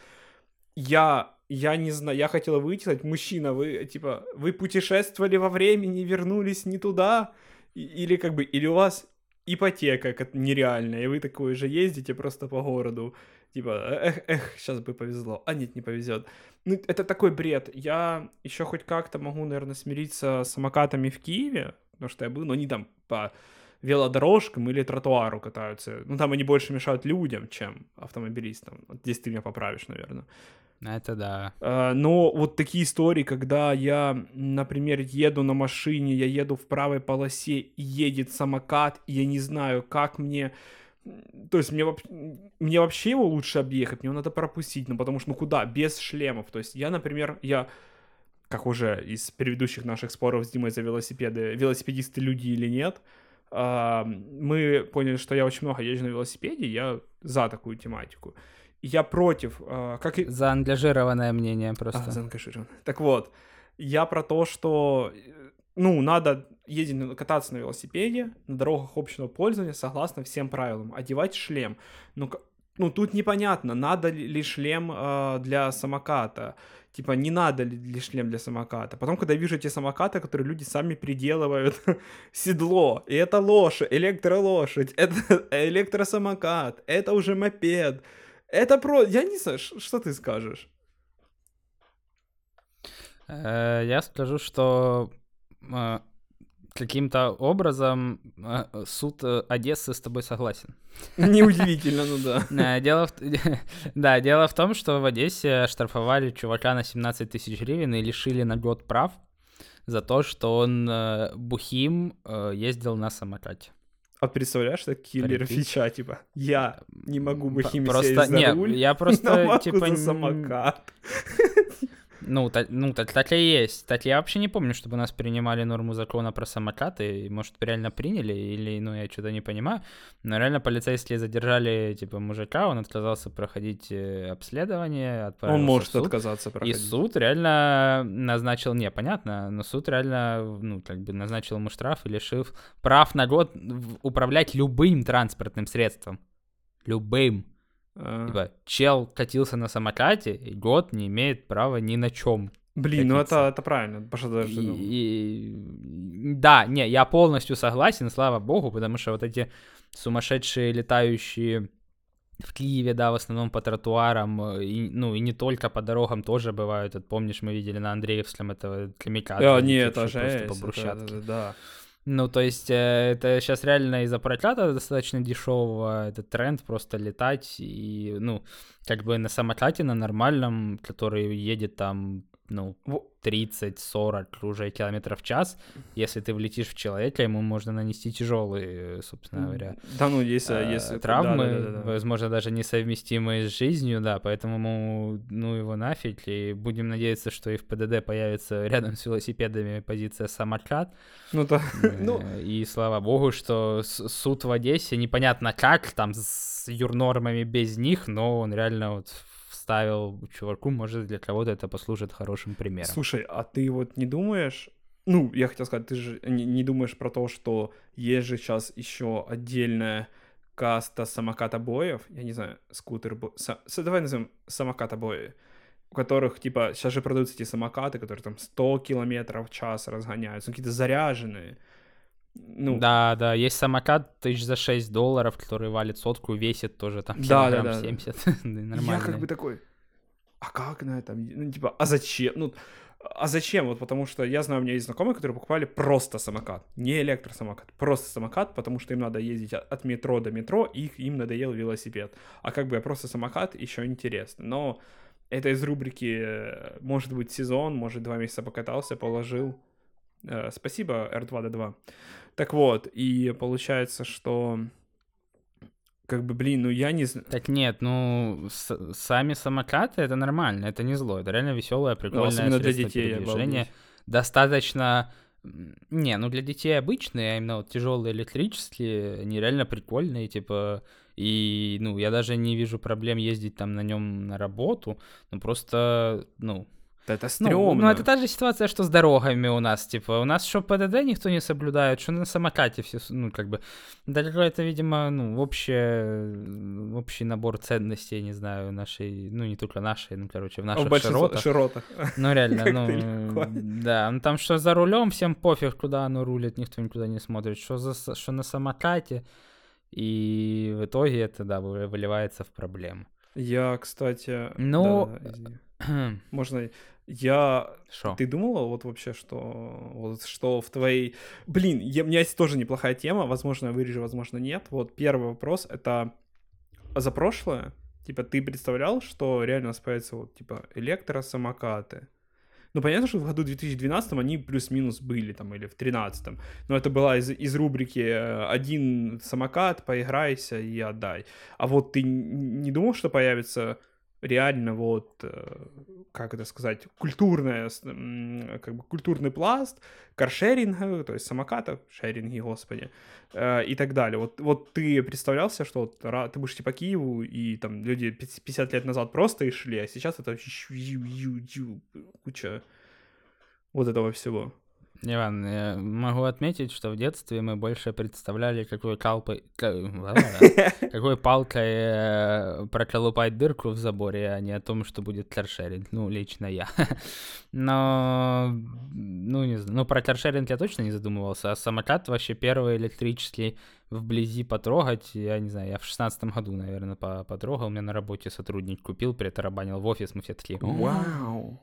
Я, я не знаю, я хотела выйти, сказать, мужчина, вы, типа, вы путешествовали во времени, вернулись не туда, или как бы, или у вас ипотека нереальная, и вы такой же ездите просто по городу, типа, эх, эх, сейчас бы повезло, а нет, не повезет. Ну, это такой бред. Я еще хоть как-то могу, наверное, смириться с самокатами в Киеве, потому что я был, но они там по велодорожкам или тротуару катаются. Ну, там они больше мешают людям, чем автомобилистам. Вот здесь ты меня поправишь, наверное. Это да. А, но вот такие истории, когда я, например, еду на машине, я еду в правой полосе, и едет самокат, и я не знаю, как мне... То есть мне, мне вообще его лучше объехать, мне его надо пропустить, ну потому что, ну куда, без шлемов. То есть я, например, я, как уже из предыдущих наших споров с Димой за велосипеды, велосипедисты люди или нет, а, мы поняли, что я очень много езжу на велосипеде, я за такую тематику я против, э, как и... Заангажированное мнение просто. А, заангажированное. Так вот, я про то, что, э, ну, надо ездить, кататься на велосипеде на дорогах общего пользования согласно всем правилам, одевать шлем. Ну, ну тут непонятно, надо ли шлем э, для самоката, типа не надо ли шлем для самоката. Потом, когда я вижу эти самокаты, которые люди сами приделывают седло, и это лошадь, электролошадь, это электросамокат, это уже мопед, это про... Я не знаю, что ты скажешь? Э, я скажу, что каким-то образом э, суд Одессы с тобой согласен. Неудивительно, ну да. Дело в... Да, дело в том, что в Одессе штрафовали чувака на 17 тысяч гривен и лишили на год прав за то, что он бухим ездил на самокате. А представляешь, так киллер фича, типа, я не могу бы химии просто, за не, руль, я просто, типа, за самокат. Ну, так, ну так, так и есть. Так я вообще не помню, чтобы нас принимали норму закона про самокаты. Может, реально приняли, или, ну, я что-то не понимаю. Но реально полицейские задержали, типа, мужика, он отказался проходить э, обследование, Он может отказаться проходить. И суд реально назначил, непонятно, но суд реально, ну, как бы назначил ему штраф и лишив прав на год управлять любым транспортным средством. Любым. А. Типа, чел катился на самокате, и год не имеет права ни на чем. Блин, ну это, это правильно, пошел даже. И, и, да, не, я полностью согласен, слава богу, потому что вот эти сумасшедшие летающие в Киеве, да, в основном по тротуарам, и, ну, и не только по дорогам тоже бывают. Вот, помнишь, мы видели на Андреевском этого камикадзе. А, нет, это же по брусчатке. Это, да. Ну, то есть э, это сейчас реально из-за проката достаточно дешевого, этот тренд просто летать и, ну, как бы на самокате, на нормальном, который едет там ну, 30-40 уже километров в час. Если ты влетишь в человека, ему можно нанести тяжелые, собственно говоря, да, ну, если, э, если травмы, да, да, да, да. возможно, даже несовместимые с жизнью, да, поэтому ну его нафиг, и будем надеяться, что и в ПДД появится рядом с велосипедами позиция самокат. Ну да. ну... И слава богу, что суд в Одессе, непонятно как, там с юрнормами без них, но он реально вот вставил чуваку, может, для кого-то это послужит хорошим примером. Слушай, а ты вот не думаешь, ну, я хотел сказать, ты же не, не думаешь про то, что есть же сейчас еще отдельная каста самоката-боев, я не знаю, скутер. Са... давай назовем самоката-бои, у которых, типа, сейчас же продаются эти самокаты, которые там 100 километров в час разгоняются, какие-то заряженные, ну... Да, да, есть самокат тысяч за 6 долларов, который валит сотку, весит тоже там да, да, да, 70. Нормально. Я как бы такой, а как на этом? Ну, типа, а зачем? Ну, а зачем? Вот потому что я знаю, у меня есть знакомые, которые покупали просто самокат, не электросамокат, просто самокат, потому что им надо ездить от метро до метро, и им надоел велосипед. А как бы просто самокат еще интересно. Но это из рубрики, э, может быть, сезон, может, два месяца покатался, положил. Э, спасибо, R2D2. Так вот, и получается, что как бы, блин, ну я не знаю. Так нет, ну с- сами самокаты это нормально, это не зло, это реально веселое, прикольное ну, для детей, передвижения. достаточно... Не, ну для детей обычные, а именно вот тяжелые электрические, они реально прикольные, типа... И, ну, я даже не вижу проблем ездить там на нем на работу, ну, просто, ну, это стрёмно. Ну, ну, это та же ситуация, что с дорогами у нас. Типа, у нас что ПДД никто не соблюдает, что на самокате все, ну, как бы... Да, это, видимо, ну, общее, общий набор ценностей, не знаю, нашей, ну, не только нашей, ну, короче, в наших в широтах. широтах. Ну, реально, ну, да. Ну, там что за рулем, всем пофиг, куда оно рулит, никто никуда не смотрит. Что, за, что на самокате, и в итоге это, да, выливается в проблему. Я, кстати... Ну... Да, можно я... Шо? Ты думала вот вообще, что вот что в твоей... Блин, я... у меня есть тоже неплохая тема, возможно, я вырежу, возможно, нет. Вот первый вопрос — это за прошлое. Типа, ты представлял, что реально у нас появятся вот, типа, электросамокаты? Ну, понятно, что в году 2012 они плюс-минус были, там, или в 2013. Но это была из, из рубрики э, «Один самокат, поиграйся и отдай». А вот ты не думал, что появится реально вот, э, как это сказать, культурная, как бы культурный пласт, каршеринга, то есть самокатов, шеринги, господи, э, и так далее. Вот, вот ты представлялся, что вот, ты будешь типа Киеву, и там люди 50 лет назад просто и шли, а сейчас это куча вот этого всего. Иван, я могу отметить, что в детстве мы больше представляли, какой, калпой, какой палкой э, проколупать дырку в заборе, а не о том, что будет каршеринг. Ну, лично я. Но, ну, не знаю, ну, про каршеринг я точно не задумывался, а самокат вообще первый электрический вблизи потрогать, я не знаю, я в шестнадцатом году, наверное, потрогал, у меня на работе сотрудник купил, притарабанил в офис, мы все такие, вау,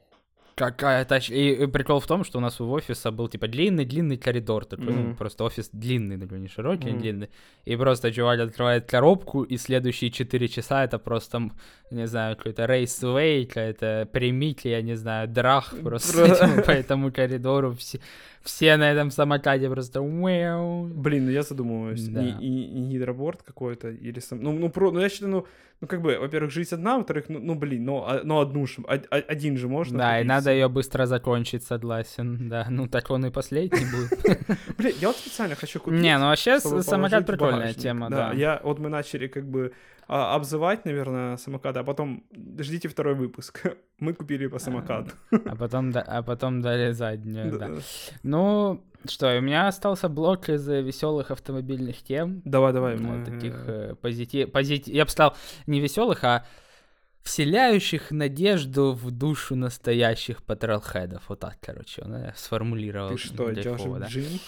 какая-то... И, и прикол в том, что у нас у офиса был, типа, длинный-длинный коридор такой, mm-hmm. ну, просто офис длинный, такой, не широкий, mm-hmm. длинный. И просто чувак открывает коробку, и следующие 4 часа это просто, не знаю, какой-то рейсвей, какая-то примите, я не знаю, драх просто по этому коридору. Все, все на этом самокате просто Блин, ну я задумываюсь, да. не, не, не гидроборд какой-то или сам... Ну, ну, про... ну я считаю, ну, ну, как бы, во-первых, жизнь одна, во-вторых, ну, ну блин, ну, а, ну одну же, один же можно. Да, и надо ее быстро закончить, согласен, да, ну так он и последний будет. Блин, я вот специально хочу купить. Не, ну вообще самокат прикольная тема. Да, я, вот мы начали как бы а, обзывать, наверное, самокаты, а потом ждите второй выпуск. Мы купили по самокату. А потом, да, а потом дали заднюю, да. Ну, что, у меня остался блок из веселых автомобильных тем. Давай, давай. Мы... Таких э, позитив... позитив... Я бы сказал, не веселых, а вселяющих надежду в душу настоящих патролхедов. Вот так, короче, он я сформулировал. Ты что, Джошев Джим?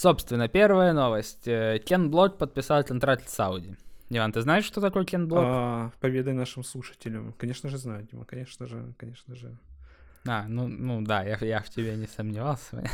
Собственно, первая новость. Э, Кен Блок подписал контракт с Audi. Диман, ты знаешь, что такое Кен Блок? А, победой нашим слушателям. Конечно же знаю, Дима, конечно же, конечно же. А, ну, ну да, я, я в тебе не сомневался.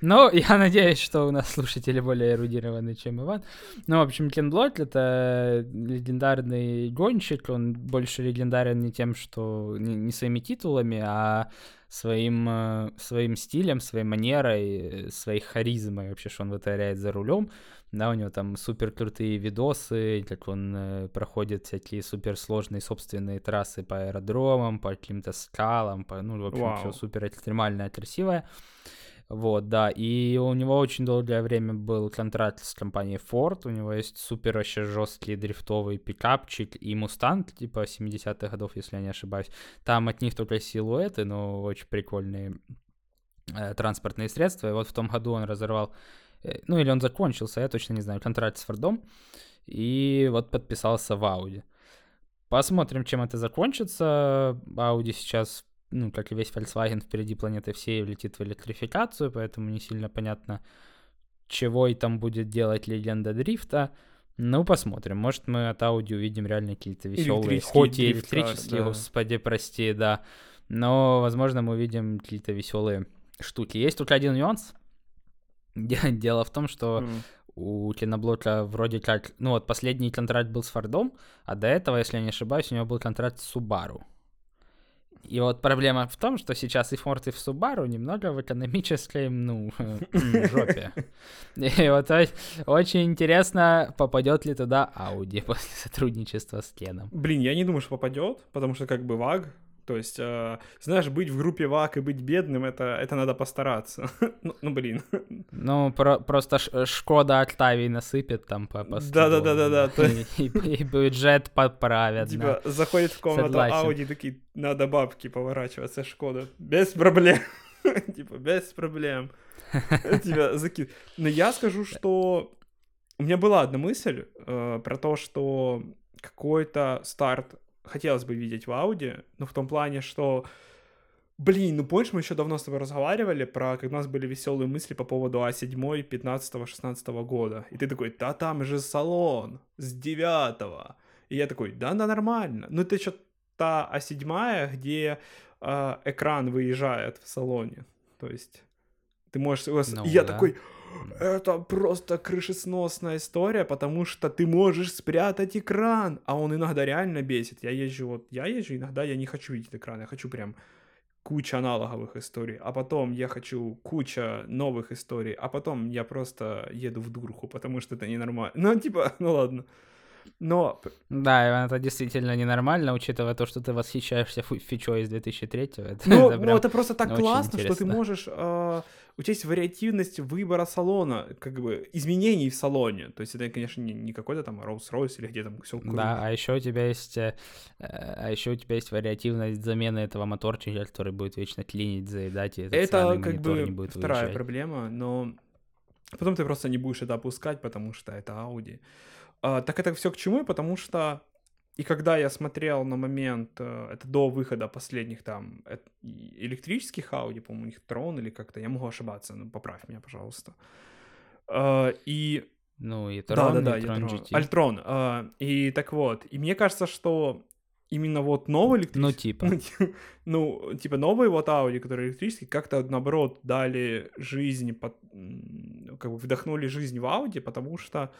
Но я надеюсь, что у нас слушатели более эрудированы, чем Иван. Ну, в общем, Кен Блок — это легендарный гонщик. Он больше легендарен не тем, что... не, не своими титулами, а своим, э, своим стилем, своей манерой, своей харизмой вообще, что он вытворяет за рулем. Да, у него там супер крутые видосы, как он э, проходит всякие супер сложные собственные трассы по аэродромам, по каким-то скалам, по, ну, в общем, Вау. все супер экстремальное, красивое. Вот, да, и у него очень долгое время был контракт с компанией Ford, у него есть супер вообще жесткий дрифтовый пикапчик и Мустанг, типа 70-х годов, если я не ошибаюсь. Там от них только силуэты, но очень прикольные э, транспортные средства. И вот в том году он разорвал, ну или он закончился, я точно не знаю, контракт с Фордом, и вот подписался в Audi. Посмотрим, чем это закончится. Audi сейчас ну, как и весь Volkswagen, впереди планеты всей летит в электрификацию, поэтому не сильно понятно, чего и там будет делать легенда дрифта. Ну, посмотрим. Может, мы от Audi увидим реально какие-то веселые, хоть и электрические, да. господи, прости, да. Но, возможно, мы увидим какие-то веселые штуки. Есть только один нюанс. Дело в том, что mm. у Киноблока вроде как... Ну, вот последний контракт был с Фордом, а до этого, если я не ошибаюсь, у него был контракт с Subaru. И вот проблема в том, что сейчас и Ford, и в Subaru немного в экономической, ну, жопе. И вот очень интересно, попадет ли туда Audi после сотрудничества с Кеном. Блин, я не думаю, что попадет, потому что как бы ВАГ То есть, э, знаешь, быть в группе ВАК и быть бедным, это, это надо постараться. ну, ну, блин. Ну, про, просто ш- Шкода Октавий насыпет там по, по Да-да-да-да-да. И, и, и бюджет поправят. Типа, заходит в комнату Согласен. Ауди, такие, надо бабки поворачиваться, Шкода. Без проблем. Типа, без проблем. Тебя закид. Но я скажу, что у меня была одна мысль э, про то, что какой-то старт хотелось бы видеть в Ауди, но в том плане, что Блин, ну помнишь, мы еще давно с тобой разговаривали про, как у нас были веселые мысли по поводу А А7 15-16 года. И ты такой, да там же салон с 9 И я такой, да, да, нормально. Ну это что та А7, где э, экран выезжает в салоне. То есть ты можешь... Ну и я да. такой, это просто крышесносная история, потому что ты можешь спрятать экран, а он иногда реально бесит. Я езжу, вот я езжу, иногда я не хочу видеть экран, я хочу прям куча аналоговых историй, а потом я хочу куча новых историй, а потом я просто еду в дурку, потому что это ненормально. Ну, типа, ну ладно. Но, Да, Иван, это действительно ненормально, учитывая то, что ты восхищаешься фичой из 2003-го. Это, ну, это ну, прям- это просто так классно, что ты интересно. можешь... э, у тебя есть вариативность выбора салона, как бы изменений в салоне. То есть это, конечно, не, не какой-то там Rolls-Royce или где там все Да, а еще у тебя есть, э, а еще у тебя есть вариативность замены этого моторчика, который будет вечно клинить, заедать, и этот Это как бы не будет вторая выезжать. проблема, но потом ты просто не будешь это опускать, потому что это Audi. А, так это все к чему? Потому что и когда я смотрел на момент, э, это до выхода последних там э, и- электрических Audi, по-моему, у них Трон или как-то, я могу ошибаться, ну поправь меня, пожалуйста. А, и Ну и да, Трон, да, да, и я Трон Трон. GT. Альтрон. а, и так вот, и мне кажется, что именно вот новый электрический... Ну, типа. Ну, ти- ну, типа новые вот Audi, которые электрические, как-то наоборот дали жизнь, как бы вдохнули жизнь в Audi, потому что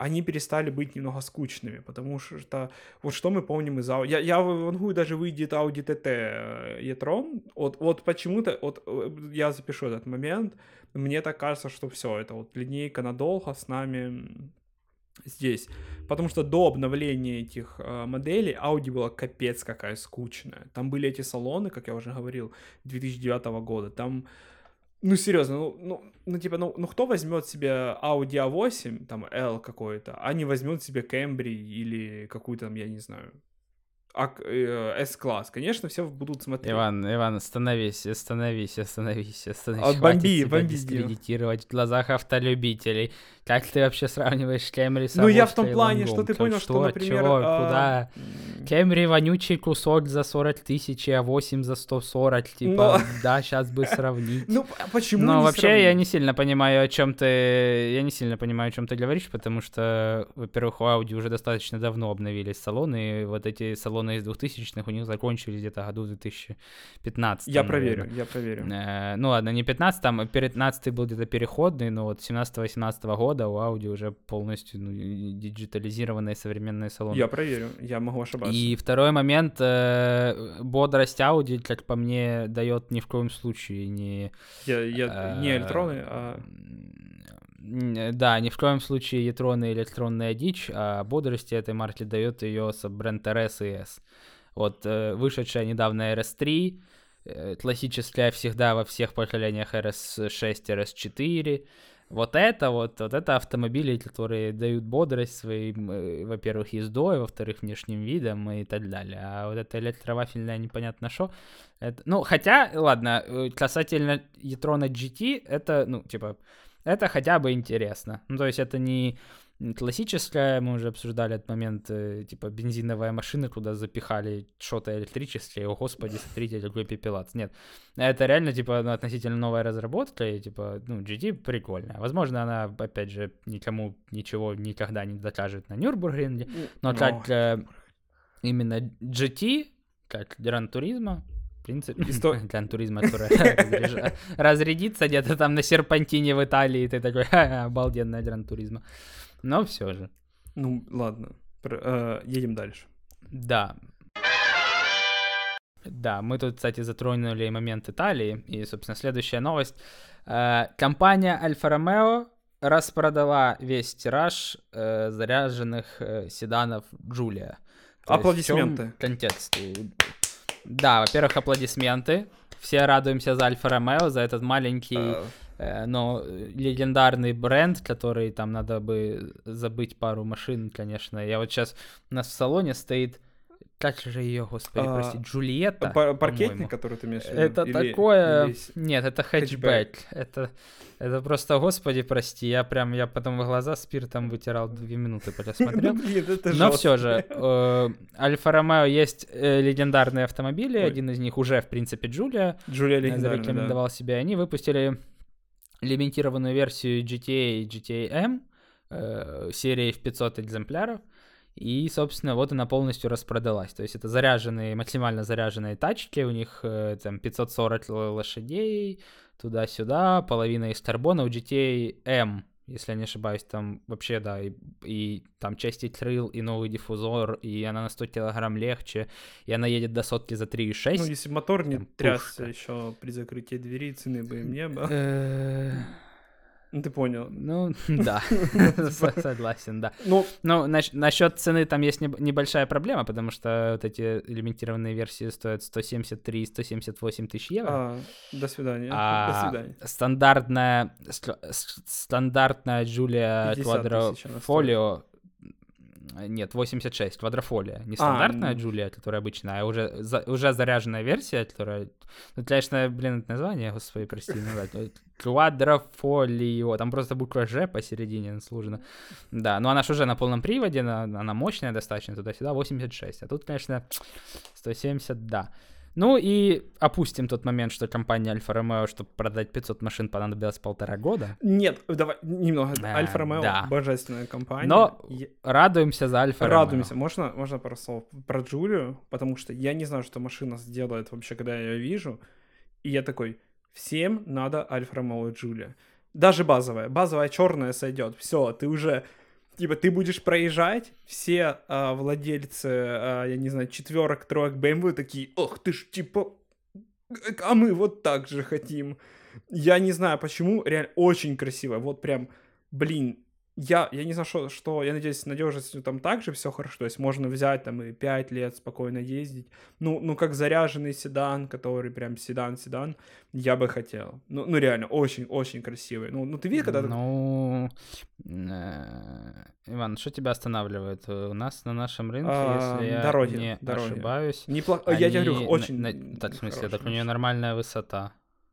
они перестали быть немного скучными, потому что вот что мы помним из Audi. Я, я вангую, даже выйдет Audi TT e-tron, вот, вот почему-то, вот э, я запишу этот момент, мне так кажется, что все, это вот линейка надолго с нами здесь. Потому что до обновления этих э, моделей Audi была капец какая скучная. Там были эти салоны, как я уже говорил, 2009 года. Там, ну серьезно, ну, ну, ну типа, ну, ну кто возьмет себе Audi A8, там L какой-то, а не возьмет себе Camry или какую-то там, я не знаю, а, э. Конечно, все будут смотреть. Иван, Иван, остановись, остановись, остановись, остановись. Хватит бомби, бомби, дискредитировать в глазах автолюбителей. Как ты вообще сравниваешь Кемри с Ну, я в том плане, что ты понял, что, например... чё, а, куда? Кемри вонючий кусок за 40 тысяч, а 8 за 140, типа, Ну. да, сейчас бы сравнить. Ну, а почему Но не вообще я не сильно понимаю, о чем ты, я не сильно понимаю, о чем ты говоришь, потому что, во-первых, у Audi уже достаточно давно обновились салоны, и вот эти салоны из 2000-х у них закончились где-то году в 2015. Я проверю, наверное. я проверю. Э, ну ладно, не 15, там 15 был где-то переходный, но вот 17-18 года у Audi уже полностью ну, диджитализированные современные салоны. Я проверю, я могу ошибаться. И второй момент, э, бодрость Audi, как по мне, дает ни в коем случае не... Я, я- не э, электроны, а... м, Да, ни в коем случае ятроны или электронная дичь, а бодрости этой марки дает ее бренд RS и S. Вот э, вышедшая недавно RS3, э, классическая всегда во всех поколениях RS6, RS4. Вот это вот, вот это автомобили, которые дают бодрость своим, э, во-первых, ездой, во-вторых, внешним видом и так далее. А вот это электровафельное непонятно что. Это, ну, хотя, ладно, э, касательно Ятрона GT, это, ну, типа, это хотя бы интересно. Ну, то есть это не классическая, мы уже обсуждали этот момент, э, типа бензиновая машина, куда запихали что-то электрическое, о господи, смотрите, какой пепелац. Нет, это реально, типа, ну, относительно новая разработка, и, типа, ну, GT прикольная. Возможно, она, опять же, никому ничего никогда не докажет на Нюрбургринге, но Ну, как э, именно GT, как Гран Туризма, принципе, Исто- Гран Туризма, которая разрядится где-то там на серпантине в Италии, ты такой, «Ха-ха, обалденная Гран Туризма. Но все же, Ну, ладно. Э, едем дальше. да. Да, мы тут, кстати, затронули момент Италии, и, собственно, следующая новость. Э, Компания Alfa Romeo распродала весь тираж э, заряженных седанов Джулия. То есть в Аплодисменты. Контекст. Да, во-первых, аплодисменты. Все радуемся за Альфа Ромео, за этот маленький, А, э, но легендарный бренд, который там надо бы забыть пару машин, конечно. Я вот сейчас у нас в салоне стоит, как же ее, господи, А, прости, Джульетта. пар- Паркетник, который ты имеешь в виду? Это Или- такое... или Нет, это хэтчбэк? Это, это просто, господи, прости. Я прям, я потом в глаза спиртом вытирал две минуты, пока смотрел. Ну, Но все же, э, Альфа Ромео есть э, легендарные автомобили. Один из них уже, в принципе, Джулия Джулия э, легендарная, да. зарекомендовал себя. Они выпустили лимитированную версию GTA и GTA M серии в 500 экземпляров. И, собственно, вот она полностью распродалась. То есть это заряженные, максимально заряженные тачки, у них э, там 540 л- лошадей, туда-сюда, половина из карбона. У GTA M, если я не ошибаюсь, там вообще, да, и, и там части крыл, и новый диффузор, и она на 100 килограмм легче, и она едет до сотки за 3,6. Ну, если мотор не Там трясся пушка. еще при закрытии двери, цены бы им не было. Ну, ты понял. Ну, да, Со- согласен, да. Ну, Ну, насчет цены там есть неб- небольшая проблема, потому что вот эти лимитированные версии стоят 173-178 тысяч евро. а, до свидания. До А свидания. стандартная, стандартная Julia 50 тысяч она Quadrofolio нет, 86, квадрофолия. Не стандартная ну. Джулия, которая обычная, а уже, за- уже заряженная версия, которая... Ну, конечно, блин, это название, господи, прости, назвать. Квадрофолио, там просто буква Ж посередине сложно. Да, но она же уже на полном приводе, она, она мощная достаточно, туда-сюда, 86. А тут, конечно, 170, да. Ну и опустим тот момент, что компания Альфа Ромео, чтобы продать 500 машин, понадобилось полтора года. Нет, давай немного. Альфа Ромео да. божественная компания. Но Я- Радуемся за Альфа Ромео. Радуемся. Можно, можно пару слов про Джулию? Потому что я не знаю, что машина сделает вообще, когда я ее вижу. И я такой, всем надо Альфа Ромео и Джулия. Даже базовая. Базовая черная сойдет. Все, ты уже... Типа, ты будешь проезжать, все а, владельцы, а, я не знаю, четверок, троек BMW такие, ох ты ж, типа, а мы вот так же хотим. Я не знаю почему, реально очень красиво. Вот прям, блин, я, я не знаю, что, что, я надеюсь, с надежностью там также все хорошо, то есть можно взять там и 5 лет спокойно ездить. Ну, ну как заряженный седан, который прям седан-седан, я бы хотел. Ну, ну реально, очень-очень красивый. Ну, ну ты видишь, когда... Ну, э, Иван, что тебя останавливает? У нас на нашем рынке, А, если я дороги, не дороги. ошибаюсь... Неплохо. Я тебе они говорю, очень... на- на- Так, в смысле, так у нее нормальная высота.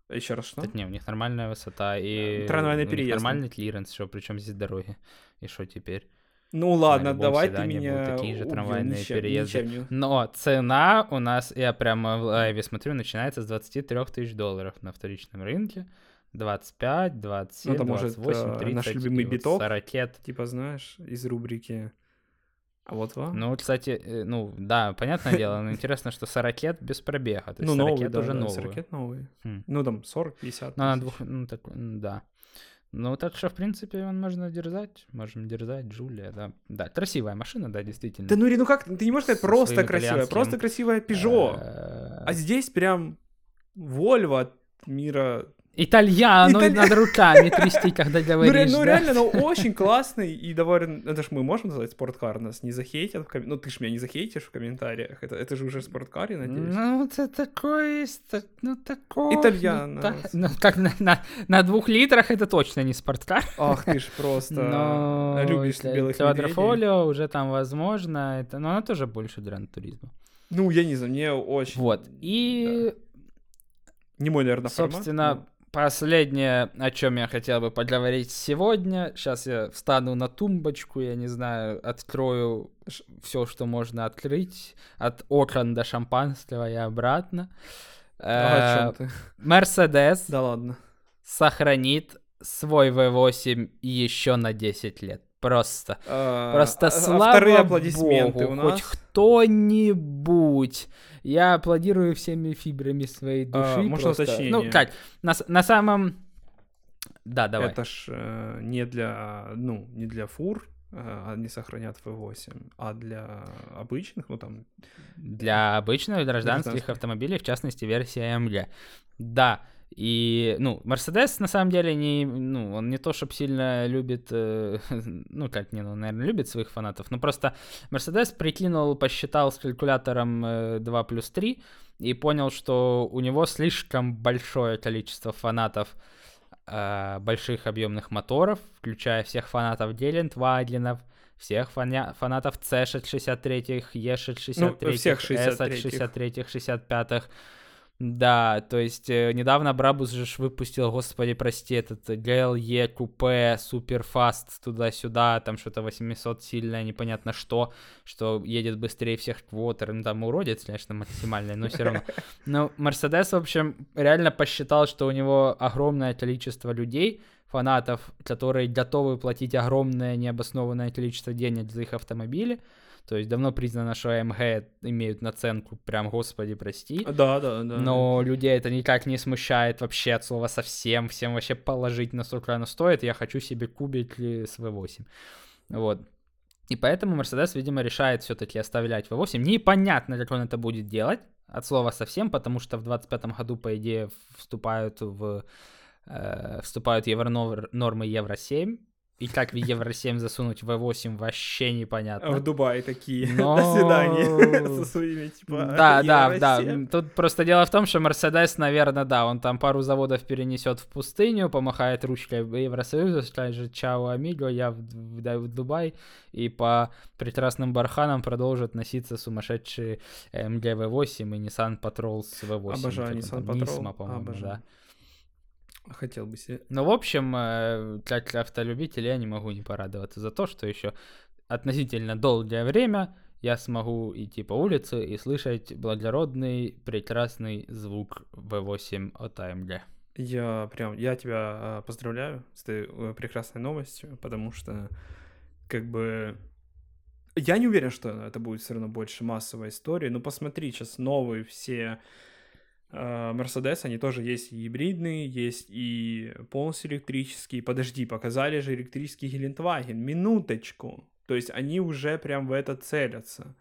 Еще раз что? Так не, у них нормальная высота и... Трамвайный у них переезд. Нормальный клиренс, что причем здесь дороги. И что теперь? Ну ладно, давай ты меня такие же трамвайные ничем- переезды. ничем не- Но цена у нас, я прямо в лайве смотрю, начинается с 23 тысяч долларов на вторичном рынке. 25, 27, Ну, это, может, 28, э, 30. наш любимый вот биток? 40. Типа, знаешь, из рубрики... А вот вам? Ну, кстати, э, ну, да, понятное дело, но интересно, что 40 без пробега. То есть ну, 40 новый, да, уже да, новый. 40 новые. Хм. Ну, там 40-50 Ну, тысяч. двух, ну, так, да. Ну, так что, в принципе, он можно дерзать. Можем дерзать, Джулия, да. Да, красивая машина, да, действительно. Да ну, ну как, ты не можешь сказать просто красивая, просто красивая Peugeot. Э, А здесь прям Volvo от мира... Итальяно, Италь- надо руками трясти, когда Ну, говоришь, ре- ну да? реально, ну очень классный и довольно... Это ж мы можем назвать спорткар, нас не захейтят в ком- Ну ты ж меня не захейтишь в комментариях, это, это же уже спорткар, я надеюсь. Ну, это такой, ну, такой... Итальяно. Ну, та- ну, как на, на, на двух литрах это точно не спорткар. Ах ты ж просто Но любишь белых Квадрофолио уже там возможно, это, но она тоже больше Гран Туризма. Ну, я не знаю, мне очень... Вот, и, Не мой, наверное, формат. собственно, но- последнее, о чем я хотел бы поговорить сегодня, сейчас я встану на тумбочку, я не знаю, открою все, что можно открыть, от окон до шампанского и обратно. А Э? Мерседес Да ладно. сохранит свой V8 еще на 10 лет. Просто. А, Просто а- а слава Вторые аплодисменты богу, у хоть нас. кто-нибудь. Я аплодирую всеми фибрами своей души. А, можно просто. уточнение? Ну, как, на, на самом... Да, давай. Это ж э, не для, ну, не для фур, э, они сохранят V8, а для обычных, ну там, Для обычных гражданских Гражданских. автомобилей, в частности, версия AMG. Да, И, ну, Мерседес, на самом деле, не, ну, он не то, чтобы сильно любит, э, ну, как, не, ну, наверное, любит своих фанатов, но просто Мерседес прикинул, посчитал с калькулятором э, 2 плюс 3 и понял, что у него слишком большое количество фанатов э, больших объемных моторов, включая всех фанатов Делент-Вадлинов, всех фаня- фанатов C63, E63, Ну, всех 63-х. S63, 65-х. Да, то есть э, недавно Брабус же выпустил, господи, прости, этот GLE, купе, суперфаст, туда-сюда, там что-то 800 сильное, непонятно что, что едет быстрее всех квотер, ну там уродец, конечно, максимальный, но все равно. Но Мерседес, в общем, реально посчитал, что у него огромное количество людей, фанатов, которые готовы платить огромное необоснованное количество денег за их автомобили, то есть давно признано, что AMG имеют наценку, прям, господи, прости. Да, да, да. Но людей это никак не смущает вообще от слова совсем. Всем вообще положить на сколько оно стоит. Я хочу себе кубик с V8. Вот. И поэтому Mercedes, видимо, решает все-таки оставлять V8. Непонятно, как он это будет делать. От слова совсем, потому что в 2025 году, по идее, вступают в э, вступают евронормы Евро 7. И как в Евро 7 засунуть V8 вообще непонятно. В Дубае такие Но- на свидание со своими, типа, Да, да, да. 7. Тут просто дело в том, что Мерседес, наверное, да, он там пару заводов перенесет в пустыню, помахает ручкой Евросоюзу, скажет «Чао, амиго, я в, в- в Дубай», и по прекрасным барханам продолжит носиться сумасшедшие MG V8 и Nissan Patrol с V8. Обожаю Nissan Patrol, Nismo, по-моему, да. Хотел бы себе. Ну, в общем, э, как автолюбитель, я не могу не порадоваться за то, что еще относительно долгое время я смогу идти по улице и слышать благородный, прекрасный звук V8 от AMG. Я прям, я тебя э, поздравляю с этой э, прекрасной новостью, потому что, как бы, я не уверен, что это будет все равно больше массовой истории, но посмотри, сейчас новые все Мерседес, они тоже есть и гибридные, есть и полностью электрические. Подожди, показали же электрический Гелендваген, минуточку. То есть они уже прям в это целятся.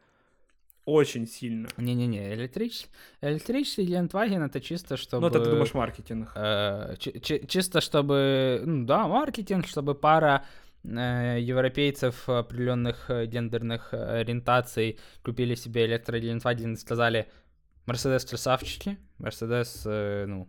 Очень сильно. Не-не-не, электрич... электрический Гелендваген это чисто, чтобы... Ну, это ты думаешь маркетинг. э, чи- чи- чисто чтобы, ну да, маркетинг, чтобы пара э, европейцев определенных э, гендерных э, ориентаций купили себе электрогелендваген и сказали, Мерседес красавчики, Мерседес, э, ну,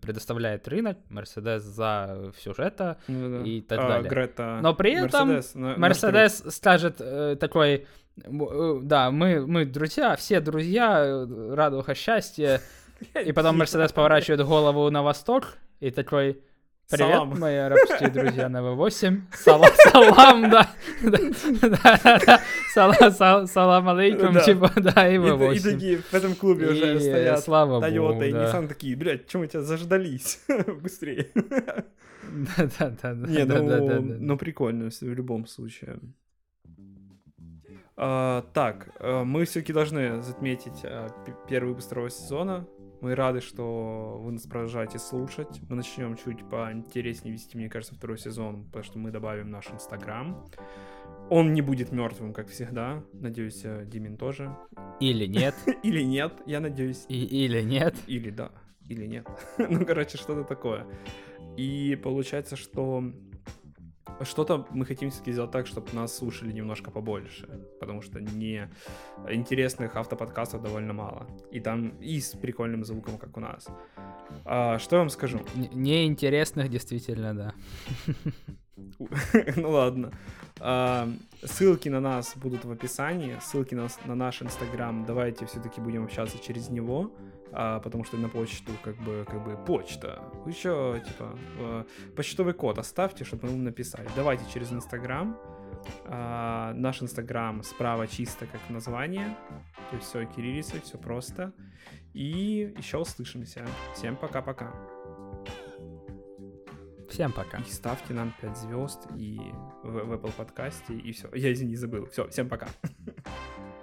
предоставляет рынок, Мерседес за сюжета, Ну да. и так А, далее. Грета Но при этом Мерседес скажет э, такой, э, да, мы, мы друзья, все друзья, радуха, счастье, штурме. и потом Мерседес поворачивает голову на восток и такой, привет, Салам. мои арабские друзья на V8, салам, салам, да, да, да, да, Сала- сал- салам алейкум, типа, да, и И, V8. и такие в этом клубе уже стоят слава богу, и. Nissan такие, блядь, чем мы тебя заждались? Быстрее. Да, да, да, Не, ну, ну прикольно в любом случае. А, так, э, мы все-таки должны отметить э, первый выпуск второго сезона. Мы рады, что вы нас продолжаете слушать. Мы начнем чуть поинтереснее вести, мне кажется, второй сезон, потому что мы добавим наш Инстаграм. Он не будет мертвым, как всегда. Надеюсь, э, Димин тоже. Или нет, Или нет, я надеюсь. и- или нет. Или да, или нет. ну, короче, что-то такое. И получается, что что-то мы хотим все-таки сделать так, чтобы нас слушали немножко побольше, потому что не интересных автоподкастов довольно мало. И там и с прикольным звуком, как у нас. А, что я вам скажу? Неинтересных действительно, да. ну ладно. А, ссылки на нас будут в описании, ссылки на наш инстаграм. Давайте все-таки будем общаться через него, а, потому что на почту как бы как бы почта. Вы еще типа э, почтовый код оставьте, чтобы мы вам написали. Давайте через инстаграм. А, наш инстаграм справа чисто как название, то есть все кириллицей, все просто. И еще услышимся. Всем пока-пока. Всем пока. И ставьте нам 5 звезд и в, в Apple подкасте, и все. Я извини, забыл. Все, всем пока.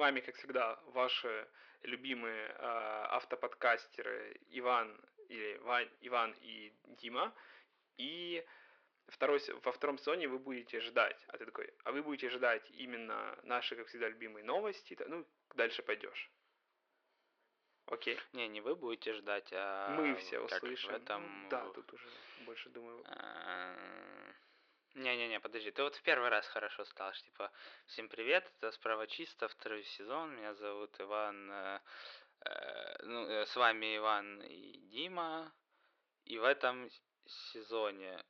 вами, как всегда, ваши любимые э, автоподкастеры Иван, или Вань, Иван и Дима. И второй, во втором сезоне вы будете ждать, а ты такой, а вы будете ждать именно наши, как всегда, любимые новости, ну, дальше пойдешь. Окей. Не, не вы будете ждать, а Мы все услышим. этом... Да, тут уже больше думаю. Не-не-не, подожди, ты вот в первый раз хорошо стал, типа, всем привет, это справа чисто, второй сезон, меня зовут Иван, э, э, ну, э, с вами Иван и Дима, и в этом сезоне